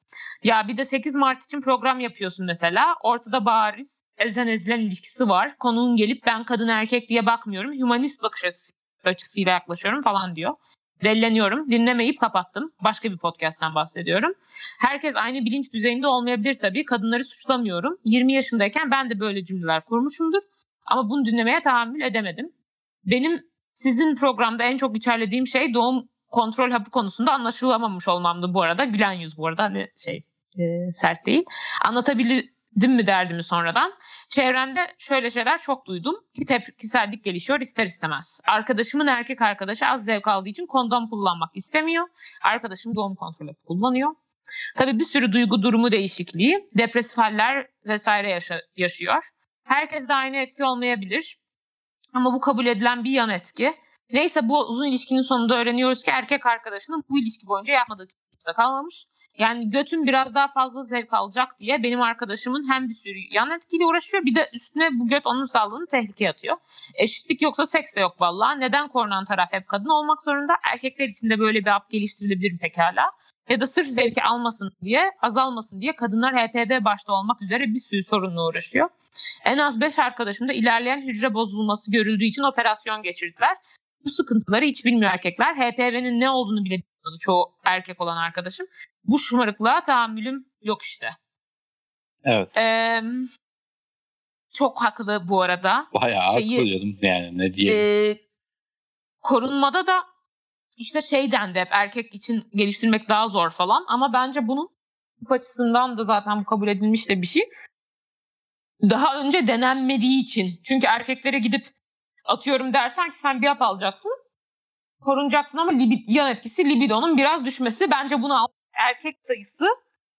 Ya bir de 8 Mart için program yapıyorsun mesela. Ortada bariz ezen ezilen ilişkisi var. Konuğun gelip ben kadın erkek diye bakmıyorum. Humanist bakış açısı, açısıyla yaklaşıyorum falan diyor. Delleniyorum. Dinlemeyip kapattım. Başka bir podcast'ten bahsediyorum. Herkes aynı bilinç düzeyinde olmayabilir tabii. Kadınları suçlamıyorum. 20 yaşındayken ben de böyle cümleler kurmuşumdur. Ama bunu dinlemeye tahammül edemedim. Benim sizin programda en çok içerlediğim şey doğum kontrol hapı konusunda anlaşılamamış olmamdı bu arada. Gülen yüz bu arada hani şey e, sert değil. Anlatabildim mi derdimi sonradan. Çevremde şöyle şeyler çok duydum ki tepkisellik gelişiyor ister istemez. Arkadaşımın erkek arkadaşı az zevk aldığı için kondom kullanmak istemiyor. Arkadaşım doğum kontrol hapı kullanıyor. Tabii bir sürü duygu durumu değişikliği, depresif haller vesaire yaşa- yaşıyor. Herkes de aynı etki olmayabilir. Ama bu kabul edilen bir yan etki. Neyse bu uzun ilişkinin sonunda öğreniyoruz ki erkek arkadaşının bu ilişki boyunca yapmadığı kimse kalmamış. Yani götün biraz daha fazla zevk alacak diye benim arkadaşımın hem bir sürü yan etkiyle uğraşıyor bir de üstüne bu göt onun sağlığını tehlikeye atıyor. Eşitlik yoksa seks de yok vallahi. Neden korunan taraf hep kadın olmak zorunda? Erkekler için de böyle bir hap geliştirilebilir mi pekala? Ya da sırf zevki almasın diye, azalmasın diye kadınlar HPV başta olmak üzere bir sürü sorunla uğraşıyor. En az 5 arkadaşım da ilerleyen hücre bozulması görüldüğü için operasyon geçirdiler. Bu sıkıntıları hiç bilmiyor erkekler. HPV'nin ne olduğunu bile bilmiyordu çoğu erkek olan arkadaşım. Bu şımarıklığa tahammülüm yok işte. Evet. Ee, çok haklı bu arada. Bayağı şeyi- haklı yani ne diyelim. Ee, korunmada da işte şey dendi hep erkek için geliştirmek daha zor falan ama bence bunun tıp açısından da zaten bu kabul edilmiş de bir şey. Daha önce denenmediği için. Çünkü erkeklere gidip atıyorum dersen ki sen bir hap alacaksın. Korunacaksın ama libid, yan etkisi libidonun biraz düşmesi. Bence bunu al- erkek sayısı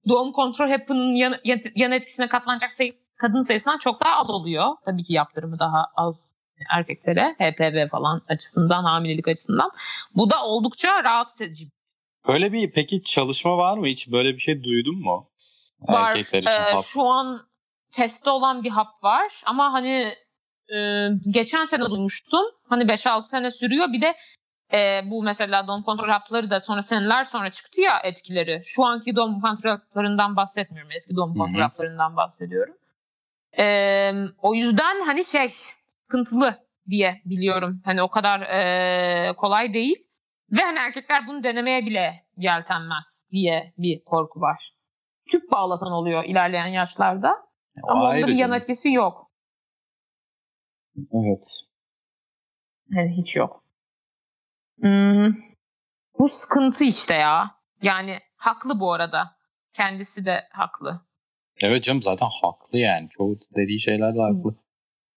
doğum kontrol hapının yan, yan, yan etkisine katlanacak sayı kadın sayısından çok daha az oluyor. Tabii ki yaptırımı daha az erkeklere HPV falan açısından hamilelik açısından. Bu da oldukça rahatsız edici. Böyle bir peki çalışma var mı hiç? Böyle bir şey duydun mu? Var. Erkekler için Ee, hap. şu an testte olan bir hap var ama hani e, geçen sene duymuştum. Hani 5-6 sene sürüyor. Bir de e, bu mesela doğum kontrol hapları da sonra seneler sonra çıktı ya etkileri. Şu anki doğum kontrol haplarından bahsetmiyorum. Eski doğum Hı hı. kontrol haplarından bahsediyorum. E, o yüzden hani şey sıkıntılı diye biliyorum. Hani o kadar e, kolay değil. Ve hani erkekler bunu denemeye bile yeltenmez diye bir korku var. Tüp bağlatan oluyor ilerleyen yaşlarda. O Ama onda bir yan etkisi yok. Evet. Yani hiç yok. Hmm, bu sıkıntı işte ya. Yani haklı bu arada. Kendisi de haklı. Evet canım zaten haklı yani. Çoğu dediği şeyler de haklı.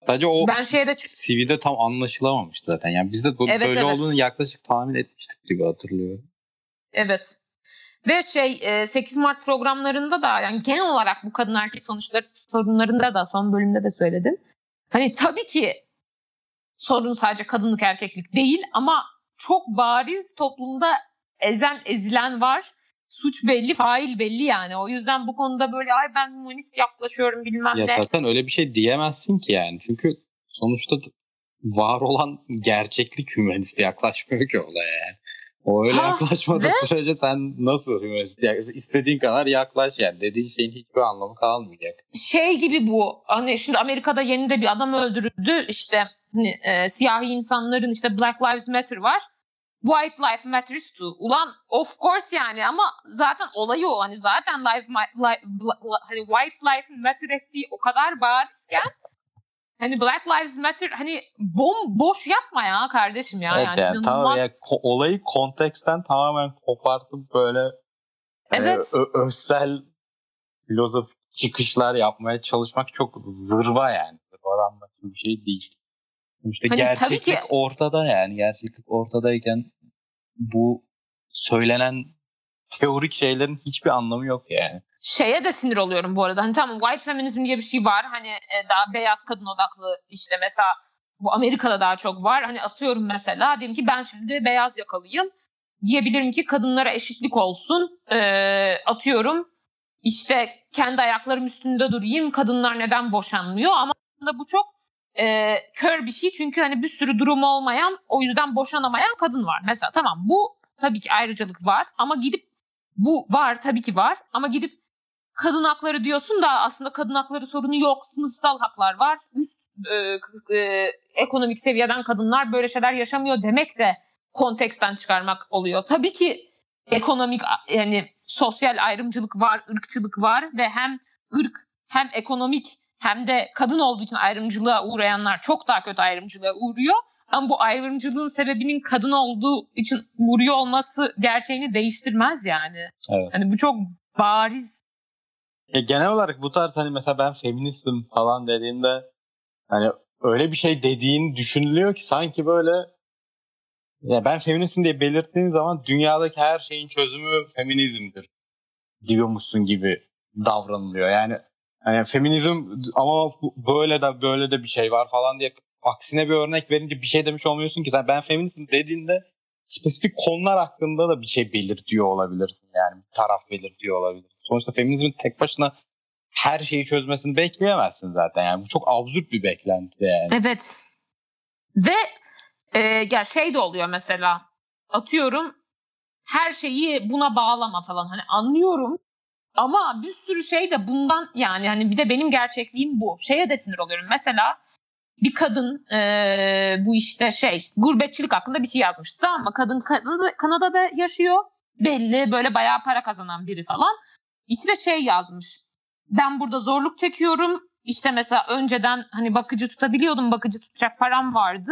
Sadece o Ben şeyde CV'de tam anlaşılamamıştı zaten. Yani biz de bu, Evet, böyle evet. olduğunu yaklaşık tahmin etmiştik gibi hatırlıyorum. Evet. Ve şey e, 8 Mart programlarında da yani genel olarak bu kadın erkek sonuçları sorunlarında da son bölümde de söyledim. Hani tabii ki sorun sadece kadınlık erkeklik değil ama çok bariz toplumda ezen ezilen var. Suç belli, fail belli yani. O yüzden bu konuda böyle ay ben humanist yaklaşıyorum bilmem Ya ne. zaten öyle bir şey diyemezsin ki yani. Çünkü sonuçta var olan gerçeklik hümanist yaklaşmıyor ki olaya yani. O öyle Ha, yaklaşmadığı ve- sürece sen nasıl hümanist yak- istediğin kadar yaklaş yani. Dediğin şeyin hiçbir anlamı kalmayacak. şey gibi bu. Hani şimdi Amerika'da yeni de bir adam öldürüldü. İşte hani, e, siyahi insanların işte Black Lives Matter var. White Life Matters too. Ulan of course yani ama zaten olayı o. Hani zaten life, ma- li- bla- bla- hani white life matter ettiği o kadar barizken hani Black Lives Matter hani bom boş yapma ya kardeşim ya. evet yani, yani tamam ya ko- olayı konteksten tamamen kopartıp böyle Evet. e, ö- özsel filozofik çıkışlar yapmaya çalışmak çok zırva yani. Zırvadan bir şey değil. İşte Hani gerçeklik ki- ortada yani. Gerçeklik ortadayken bu söylenen teorik şeylerin hiçbir anlamı yok yani. şeye de sinir oluyorum bu arada. Hani tamam white feminism diye bir şey var. Hani e, daha beyaz kadın odaklı işte mesela bu Amerika'da daha çok var. Hani atıyorum mesela diyelim ki ben şimdi beyaz yakalıyım. Diyebilirim ki kadınlara eşitlik olsun. Ee, atıyorum işte kendi ayaklarım üstünde durayım. Kadınlar neden boşanmıyor? Ama aslında bu çok e, kör bir şey. Çünkü hani bir sürü durumu olmayan o yüzden boşanamayan kadın var. Mesela tamam bu tabii ki ayrıcalık var ama gidip bu var tabii ki var ama gidip kadın hakları diyorsun da aslında kadın hakları sorunu yok. Sınıfsal haklar var. Üst e, e, ekonomik seviyeden kadınlar böyle şeyler yaşamıyor demek de konteksten çıkarmak oluyor. Tabii ki ekonomik yani sosyal ayrımcılık var, ırkçılık var ve hem ırk hem ekonomik hem de kadın olduğu için ayrımcılığa uğrayanlar çok daha kötü ayrımcılığa uğruyor. Ama bu ayrımcılığın sebebinin kadın olduğu için vuruyor olması gerçeğini değiştirmez yani. Evet. Hani bu çok bariz. Ya genel olarak bu tarz hani mesela ben feministim falan dediğinde hani öyle bir şey dediğin düşünülüyor ki sanki böyle ya ben feministim diye belirttiğin zaman dünyadaki her şeyin çözümü feminizmdir diyormuşsun gibi davranılıyor. Yani hani feminizm ama böyle de böyle de bir şey var falan diye aksine bir örnek verince bir şey demiş olmuyorsun ki sen ben feministim dediğinde spesifik konular hakkında da bir şey belirtiyor olabilirsin yani bir taraf belirtiyor olabilirsin. Sonuçta feminizmin tek başına her şeyi çözmesini bekleyemezsin zaten yani bu çok absürt bir beklenti yani. Evet. Ve e, ya şey de oluyor mesela atıyorum her şeyi buna bağlama falan hani anlıyorum ama bir sürü şey de bundan yani hani bir de benim gerçekliğim bu. Şeye de sinir oluyorum. Mesela bir kadın e, bu işte şey gurbetçilik hakkında bir şey yazmıştı ama kadın Kanada, Kanada'da yaşıyor. Belli böyle bayağı para kazanan biri falan. İşte şey yazmış. Ben burada zorluk çekiyorum. İşte mesela önceden hani bakıcı tutabiliyordum. Bakıcı tutacak param vardı.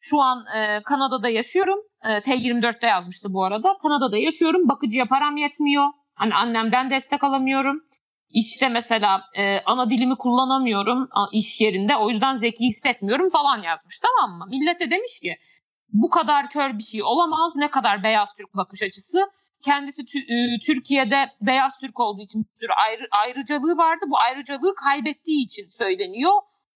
Şu an e, Kanada'da yaşıyorum. E, T24'te yazmıştı bu arada. Kanada'da yaşıyorum. Bakıcıya param yetmiyor. Hani annemden destek alamıyorum. İşte mesela e, ana dilimi kullanamıyorum iş yerinde. O yüzden zeki hissetmiyorum falan yazmış tamam mı? Millete demiş ki bu kadar kör bir şey olamaz. Ne kadar beyaz Türk bakış açısı. Kendisi tü- Türkiye'de beyaz Türk olduğu için bir sürü ayrı, ayrıcalığı vardı. Bu ayrıcalığı kaybettiği için söyleniyor.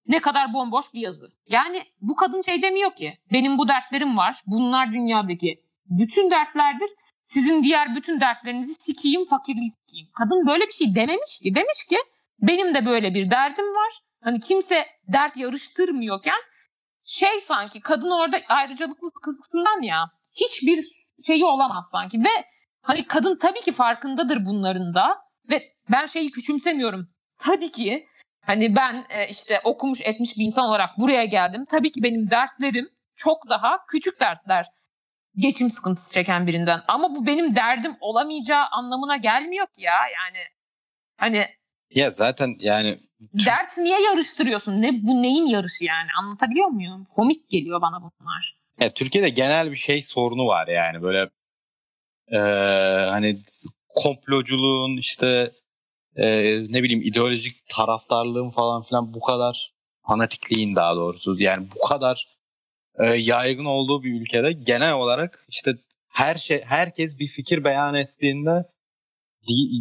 Ne kadar bomboş bir yazı. Yani bu kadın şey demiyor ki benim bu dertlerim var. Bunlar dünyadaki bütün dertlerdir. Sizin diğer bütün dertlerinizi sikeyim, fakirliği sikeyim. Kadın böyle bir şey dememiş. Demiş ki benim de böyle bir derdim var. Hani kimse dert yarıştırmıyorken şey sanki kadın orada ayrıcalıklı kısmından ya hiçbir şeyi olamaz sanki ve hani kadın tabii ki farkındadır bunların da ve ben şeyi küçümsemiyorum. Tabii ki hani ben e, işte okumuş etmiş bir insan olarak buraya geldim. Tabii ki benim dertlerim çok daha küçük dertler geçim sıkıntısı çeken birinden. Ama bu benim derdim olamayacağı anlamına gelmiyor ki ya. Yani hani ya zaten yani dert niye yarıştırıyorsun? Ne bu neyin yarışı yani? Anlatabiliyor muyum? Komik geliyor bana bunlar. Ya Türkiye'de genel bir şey sorunu var yani böyle e, hani komploculuğun işte e, ne bileyim ideolojik taraftarlığın falan filan bu kadar fanatikliğin daha doğrusu yani bu kadar e, yaygın olduğu bir ülkede genel olarak işte her şey herkes bir fikir beyan ettiğinde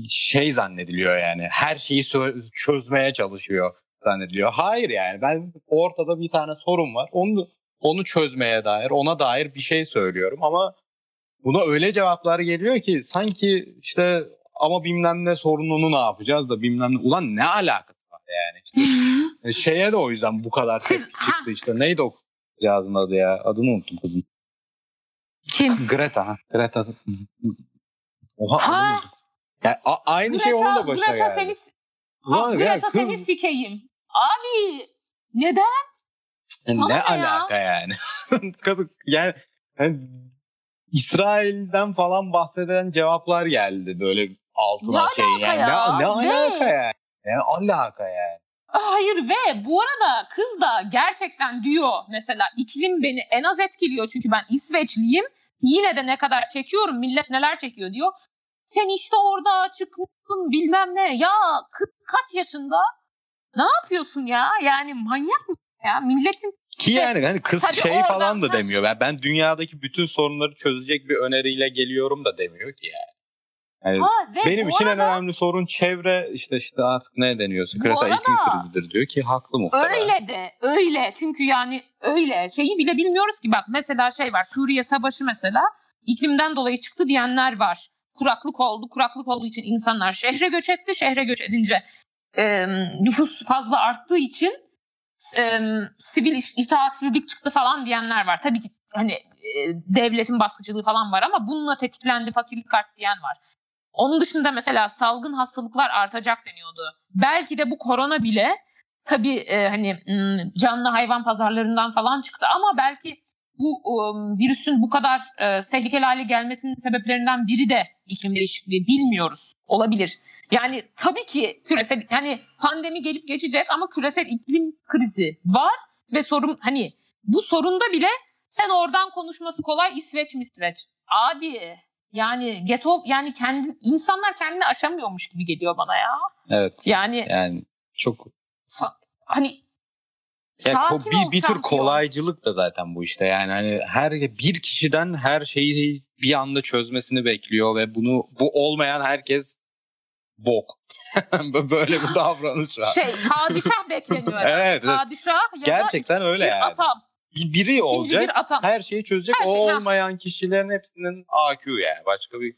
şey zannediliyor yani her şeyi çözmeye çalışıyor zannediliyor. Hayır yani ben ortada bir tane sorun var. Onu onu çözmeye dair, ona dair bir şey söylüyorum ama buna öyle cevaplar geliyor ki sanki işte ama bilmem ne sorununu ne yapacağız da bilmem ne. Ulan ne alakası var yani işte. <laughs> E, şeye de o yüzden bu kadar tepki çıktı işte. Neydi o kızcağızın adı ya? Adını unuttum kızın. Kim? Greta. Ha. Greta. Oha ha. Yani a- aynı Greta, şey onun da başına Greta geldi. Seni, Ulan, Greta kız... seni sikeyim. Abi neden? Sana ne, ne alaka ya? yani? <laughs> Kadın yani, yani İsrail'den falan bahseden cevaplar geldi böyle altına ne şey yani. Ya? Ne, ne alaka yani? Ne alaka yani? Hayır ve bu arada kız da gerçekten diyor mesela iklim beni en az etkiliyor çünkü ben İsveçliyim. Yine de ne kadar çekiyorum millet neler çekiyor diyor. Sen işte orada çıkmışsın bilmem ne. Ya kız kaç yaşında? Ne yapıyorsun ya? Yani manyak mısın ya? Milletin ki yani hani kız şey oradan, falan da demiyor. Ben, ben dünyadaki bütün sorunları çözecek bir öneriyle geliyorum da demiyor ki yani. Yani ha, benim için arada, en önemli sorun çevre işte işte artık ne deniyorsa küresel arada, iklim krizidir diyor ki haklı muhtemelen. Öyle de öyle çünkü yani öyle şeyi bile bilmiyoruz ki bak mesela şey var Suriye savaşı mesela iklimden dolayı çıktı diyenler var. Kuraklık oldu kuraklık olduğu için insanlar şehre göç etti şehre göç edince e, nüfus fazla arttığı için e, sivil itaatsizlik çıktı falan diyenler var. Tabii ki hani e, devletin baskıcılığı falan var ama bununla tetiklendi fakirlik arttı diyen var. Onun dışında mesela salgın hastalıklar artacak deniyordu. Belki de bu korona bile tabii e, hani canlı hayvan pazarlarından falan çıktı ama belki bu um, virüsün bu kadar e, tehlikeli hale gelmesinin sebeplerinden biri de iklim değişikliği bilmiyoruz. Olabilir. Yani tabii ki küresel yani pandemi gelip geçecek ama küresel iklim krizi var ve sorun hani bu sorunda bile Sen oradan konuşması kolay İsveç mi İsveç? Abi yani get off, yani kendi insanlar kendini aşamıyormuş gibi geliyor bana ya. Evet. Yani Yani çok sa- hani ya ko- bir, bir tür kolaycılık da zaten bu işte. Yani hani her bir kişiden her şeyi bir anda çözmesini bekliyor ve bunu bu olmayan herkes bok. <laughs> Böyle bir davranış var. Şey padişah bekleniyor. Evet, evet. Padişah ya Gerçekten da öyle bir yani. atam. Bir- Biri İkinci olacak. bir atam. Her şeyi çözecek. Her o şey, ha. olmayan kişilerin hepsinin AQ yani. Başka bir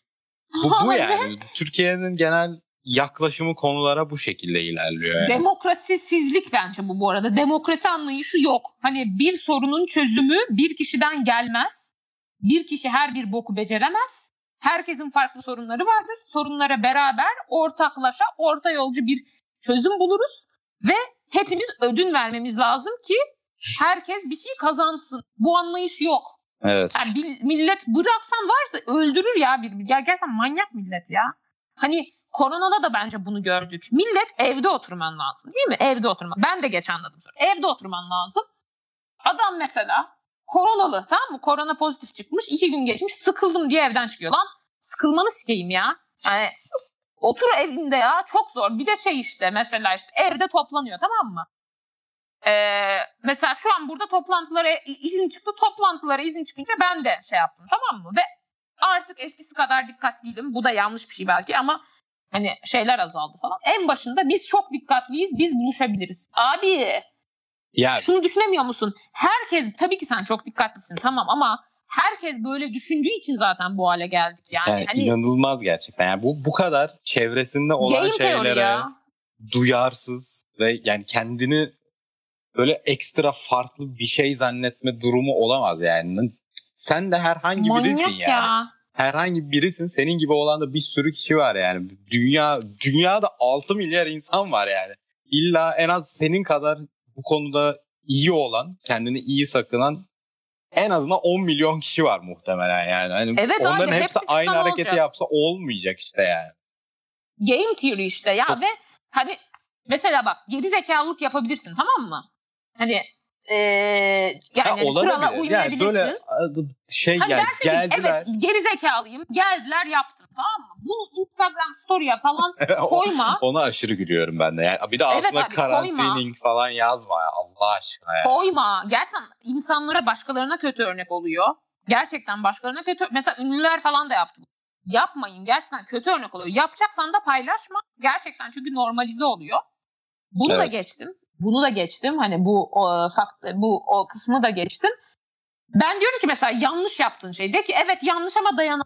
<laughs> bu, bu yani. Türkiye'nin genel yaklaşımı konulara bu şekilde ilerliyor yani. Demokrasisizlik bence bu bu arada. Demokrasi anlayışı yok. Hani bir sorunun çözümü bir kişiden gelmez. Bir kişi her bir boku beceremez. Herkesin farklı sorunları vardır. Sorunlara beraber ortaklaşa orta yolcu bir çözüm buluruz. Ve hepimiz ödün vermemiz lazım ki herkes bir şey kazansın. Bu anlayış yok. Evet. Yani millet bıraksan varsa öldürür ya bir. Gerçekten manyak millet ya. Hani koronada da bence bunu gördük. Millet evde oturman lazım değil mi? Evde oturma. Ben de geç anladım. Evde oturman lazım. Adam mesela koronalı tamam mı? Korona pozitif çıkmış. iki gün geçmiş. Sıkıldım diye evden çıkıyor. Lan sıkılmanı sikeyim ya. Yani otur evinde ya. Çok zor. Bir de şey işte mesela işte evde toplanıyor tamam mı? Ee, mesela şu an burada toplantılara izin çıktı. Toplantılara izin çıkınca ben de şey yaptım tamam mı? Ve artık eskisi kadar dikkatliydim. Bu da yanlış bir şey belki ama hani şeyler azaldı falan. En başında biz çok dikkatliyiz. Biz buluşabiliriz. Abi Ya şunu düşünemiyor musun? Herkes tabii ki sen çok dikkatlisin tamam ama herkes böyle düşündüğü için zaten bu hale geldik yani. Yani hani inanılmaz gerçekten. Yani bu bu kadar çevresinde olan şeylere ya. duyarsız ve yani kendini böyle ekstra farklı bir şey zannetme durumu olamaz yani. Sen de herhangi birisin Manyak yani. ya. Herhangi birisin. Senin gibi olan da bir sürü kişi var yani. Dünya dünyada 6 milyar insan var yani. İlla en az senin kadar bu konuda iyi olan, kendini iyi sakınan en azından 10 milyon kişi var muhtemelen yani. Hani Evet abi, onların hepsi, hepsi çıksa aynı hareketi olacak? yapsa olmayacak işte yani. Game theory işte ya Çok- ve hani mesela bak geri zekalılık yapabilirsin tamam mı? Hani eee yani Ha, hani kurala Yani uymayabilirsin. böyle şey Hani yani dersin ki geldiler. evet geri zekalıyım geldiler yaptım tamam mı? Bunu Instagram story'e falan <laughs> koyma. Ona aşırı gülüyorum ben de. Yani bir de Evet altına koyma. karantining falan yazma ya Allah aşkına ya. koyma. Gerçekten insanlara başkalarına kötü örnek oluyor. Gerçekten başkalarına kötü. Mesela ünlüler falan da yaptı. Yapmayın. Gerçekten kötü örnek oluyor. Yapacaksan da paylaşma. Gerçekten çünkü normalize oluyor. Bunu da Evet. geçtim. Bunu da geçtim. Hani bu o, fakt, bu o kısmı da geçtim. Ben diyorum ki mesela yanlış yaptığın şey. De ki evet yanlış ama dayan.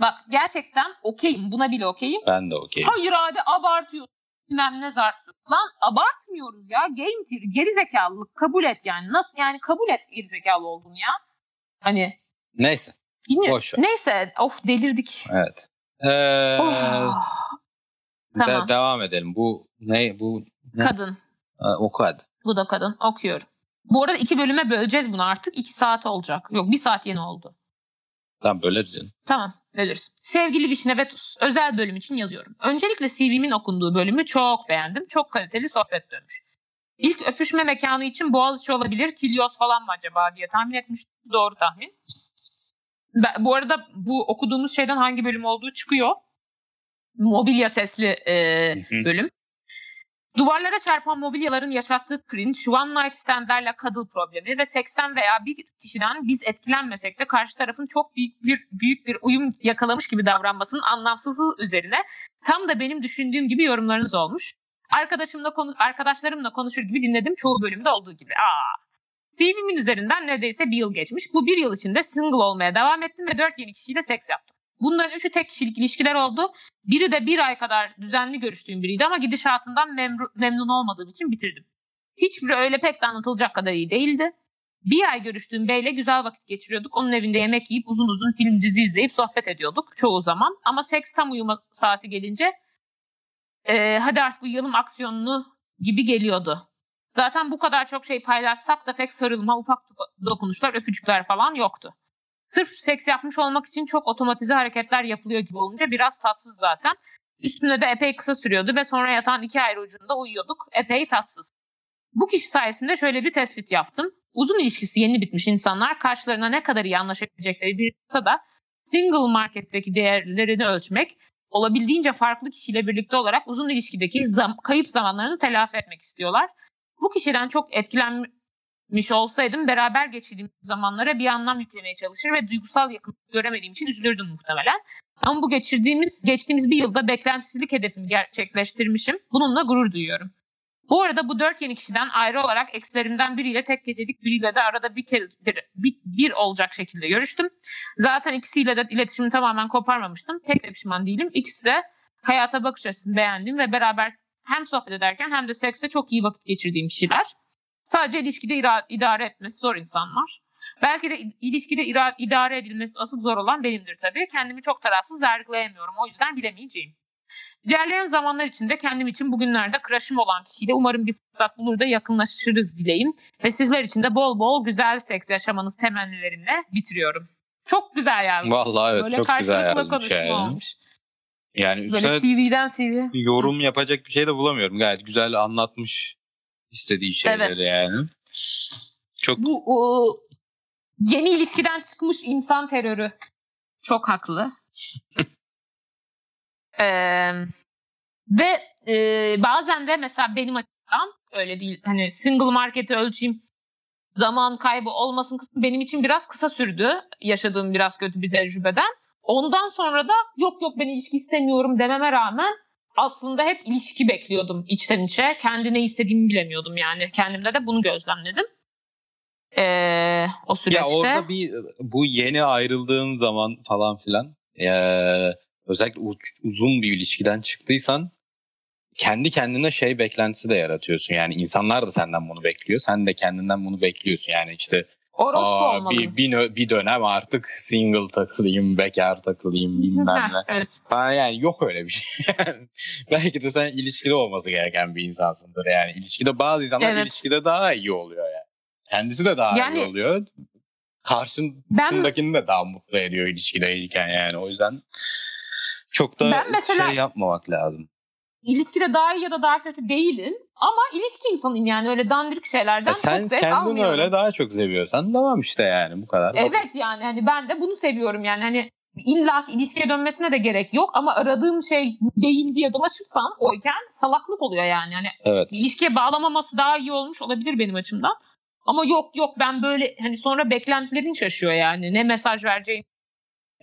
Bak gerçekten okeyim. Buna bile okeyim. Ben de okey. Hayır abi abartıyorsun. Bilmem ne zartı. Lan abartmıyoruz ya. Game theory. Gerizekalılık kabul et yani. Nasıl yani kabul et gerizekalı olduğunu ya. Hani Neyse. bilmiyorum. Boş ver. Neyse of delirdik. Evet. Ee, Oh, de- tamam. devam edelim. Bu ne? Bu ne? kadın. Ha, oku hadi. Bu da kadın. Okuyorum. Bu arada iki bölüme böleceğiz bunu artık. iki saat olacak. Yok bir saat yeni oldu. Tamam böleriz canım. Tamam, bölürüz. Sevgili Vişne ve Tuz, özel bölüm için yazıyorum. Öncelikle CV'min okunduğu bölümü çok beğendim. Çok kaliteli sohbet dönmüş. İlk öpüşme mekanı için Boğaziçi olabilir, Kilyos falan mı acaba diye tahmin etmiştim. Doğru tahmin. Ben- bu arada bu okuduğumuz şeyden hangi bölüm olduğu çıkıyor. Mobilya sesli e, bölüm. Duvarlara çarpan mobilyaların yaşattığı cringe, one night standlerle cuddle problemi ve seksten veya bir kişiden biz etkilenmesek de karşı tarafın çok büyük bir büyük bir uyum yakalamış gibi davranmasının anlamsızlığı üzerine tam da benim düşündüğüm gibi yorumlarınız olmuş. Arkadaşımla konu arkadaşlarımla konuşur gibi dinledim çoğu bölümde olduğu gibi. Aa. CV'min üzerinden neredeyse bir yıl geçmiş. Bu bir yıl içinde single olmaya devam ettim ve dört yeni kişiyle seks yaptım. Bunların üçü tek kişilik ilişkiler oldu. Biri de bir ay kadar düzenli görüştüğüm biriydi ama gidişatından memru- memnun olmadığım için bitirdim. Hiçbiri öyle pek de anlatılacak kadar iyi değildi. Bir ay görüştüğüm beyle güzel vakit geçiriyorduk. Onun evinde yemek yiyip uzun uzun film dizi izleyip sohbet ediyorduk çoğu zaman. Ama seks tam uyuma saati gelince eee, hadi artık uyuyalım aksiyonlu gibi geliyordu. Zaten bu kadar çok şey paylaşsak da pek sarılma, ufak dokunuşlar, öpücükler falan yoktu. Sırf seks yapmış olmak için çok otomatize hareketler yapılıyor gibi olunca biraz tatsız zaten. Üstünde de epey kısa sürüyordu ve sonra yatağın iki ayrı ucunda uyuyorduk. Epey tatsız. Bu kişi sayesinde şöyle bir tespit yaptım. Uzun ilişkisi yeni bitmiş insanlar karşılarına ne kadar iyi anlaşabilecekleri bir noktada single marketteki değerlerini ölçmek, olabildiğince farklı kişiyle birlikte olarak uzun ilişkideki zam- kayıp zamanlarını telafi etmek istiyorlar. Bu kişiden çok etkilenmiş olsaydım beraber geçirdiğim zamanlara bir anlam yüklemeye çalışır ve duygusal yakınlık göremediğim için üzülürdüm muhtemelen. Ama bu geçirdiğimiz, geçtiğimiz bir yılda beklentisizlik hedefimi gerçekleştirmişim. Bununla gurur duyuyorum. Bu arada bu dört yeni kişiden ayrı olarak ekslerimden biriyle tek gecelik biriyle de arada bir, kere, bir, bir, bir olacak şekilde görüştüm. Zaten ikisiyle de iletişimi tamamen koparmamıştım. Tek de pişman değilim. İkisi de hayata bakış açısını beğendiğim ve beraber hem sohbet ederken hem de sekste çok iyi vakit geçirdiğim kişiler. Sadece ilişkide ira- idare etmesi zor insanlar. Belki de ilişkide ira- idare edilmesi asıl zor olan benimdir tabii. Kendimi çok tarafsız yargılayamıyorum. O yüzden bilemeyeceğim. İlerleyen zamanlar içinde kendim için bugünlerde crush'ım olan kişiyle umarım bir fırsat bulur da yakınlaşırız dileyim. Ve sizler için de bol bol güzel seks yaşamanız temennilerimle bitiriyorum. Çok güzel yazmış. Vallahi evet Böyle çok güzel yazmış yani. Yani Böyle üstüne CV'den CV. yorum yapacak bir şey de bulamıyorum. Gayet güzel anlatmış istediği şeyleri Evet. yani. Çok Bu o, yeni ilişkiden çıkmış insan terörü. Çok haklı. <laughs> Ee, ve e, bazen de mesela benim açımdan öyle değil. Hani single market'i ölçeyim zaman kaybı olmasın kısmı benim için biraz kısa sürdü. Yaşadığım biraz kötü bir tecrübeden. Ondan sonra da yok yok ben ilişki istemiyorum dememe rağmen aslında hep ilişki bekliyordum içten içe. Kendi ne istediğimi bilemiyordum yani. Kendimde de bunu gözlemledim. Ee, o süreçte. Ya orada bir bu yeni ayrıldığın zaman falan filan eee, özellikle uç- uzun bir ilişkiden çıktıysan kendi kendine şey beklentisi de yaratıyorsun. Yani insanlar da senden bunu bekliyor. Sen de kendinden bunu bekliyorsun. Yani işte Orospu aa, olmalı. bir, bir, bir dönem artık single takılayım, bekar takılayım <laughs> bilmem ne. evet. Yani yok öyle bir şey. <laughs> Belki de sen ilişkide olması gereken bir insansındır. Yani ilişkide bazı insanlar Evet. ilişkide daha iyi oluyor yani. Kendisi de daha Yani- iyi oluyor. Karşısındakini de daha mutlu ediyor ilişkideyken yani. O yüzden çok da Ben mesela- şey yapmamak lazım. İlişkide daha iyi ya da daha kötü değilim. Ama ilişki insanıyım yani öyle dandirik şeylerden Ya sen çok zevk kendini almıyorum. öyle daha çok seviyorsan tamam işte yani bu kadar. basit. Evet yani hani ben de bunu seviyorum yani hani illa ki ilişkiye dönmesine de gerek yok ama aradığım şey değil diye dolaşırsam oyken salaklık oluyor yani. Hani Evet. ilişkiye bağlamaması daha iyi olmuş olabilir benim açımdan. Ama yok yok ben böyle hani sonra beklentilerin şaşıyor yani. Ne mesaj vereceğim.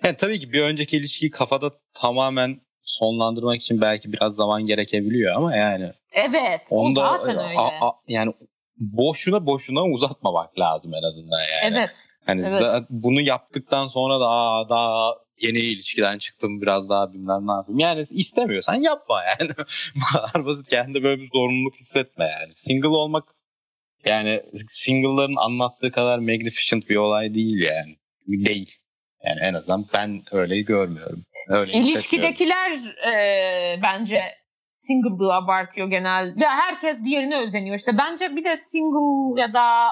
Yani tabii ki bir önceki ilişkiyi kafada tamamen sonlandırmak için belki biraz zaman gerekebiliyor ama yani Evet onda o zaten öyle. a- a- yani boşuna boşuna uzatmamak lazım en azından yani. evet. Hani evet. bunu yaptıktan sonra da Aa, daha yeni ilişkiden çıktım biraz daha bilmem ne yapayım. Yani istemiyorsan yapma <laughs> yani. Bu kadar basit. Kendine böyle bir zorunluluk hissetme yani. Single olmak yani single'ların anlattığı kadar magnificent bir olay değil yani. Değil. Yani en azından ben öyle görmüyorum. Öyle. İlişkidekiler e, bence single'lığı abartıyor genelde. Herkes diğerine özeniyor. İşte bence bir de single ya da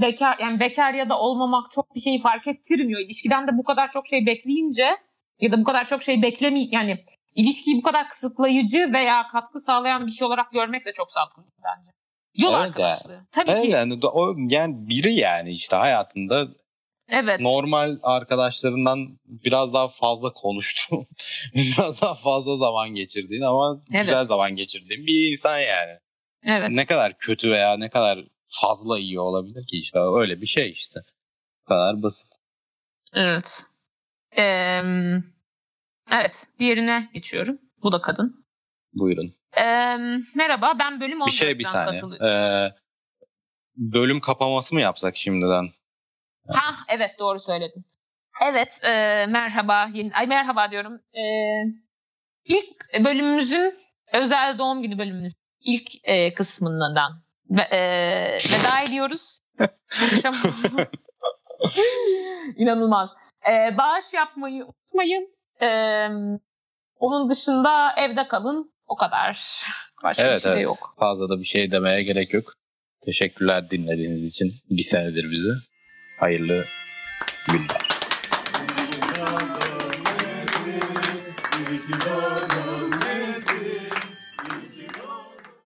bekar yani bekar ya da olmamak çok bir şeyi fark ettirmiyor. İlişkiden de bu kadar çok şey bekleyince ya da bu kadar çok şey beklemi yani ilişkiyi bu kadar kısıtlayıcı veya katkı sağlayan bir şey olarak görmek de çok sağlıklı bence. Yol Evet arkadaşlığı. Tabii Evet ki. yani, o, yani biri yani işte hayatında Evet. normal arkadaşlarından biraz daha fazla konuştuğun, <laughs> biraz daha fazla zaman geçirdiğin ama Evet. güzel zaman geçirdiğin bir insan yani. evet. Ne kadar kötü veya ne kadar fazla iyi olabilir ki işte öyle bir şey işte. Bu kadar basit. Evet. Ee, evet. Diğerine geçiyorum. Bu da kadın. Buyurun. Ee, merhaba ben bölüm 14'ten Bir şey bir saniye. katılıyorum. Ee, bölüm kapaması mı yapsak şimdiden? Ha evet doğru söyledin. Evet e, merhaba. Yeni, ay merhaba diyorum. Ee, ilk bölümümüzün özel doğum günü bölümümüz ilk e, kısmından ve, e, veda ediyoruz. <laughs> İnanılmaz. Ee, bağış yapmayı unutmayın. Ee, onun dışında evde kalın. O kadar. Başka Evet bir şey evet. yok. Fazla da bir şey demeye gerek yok. Teşekkürler dinlediğiniz için. Bir senedir bizi. Hayırlı günler.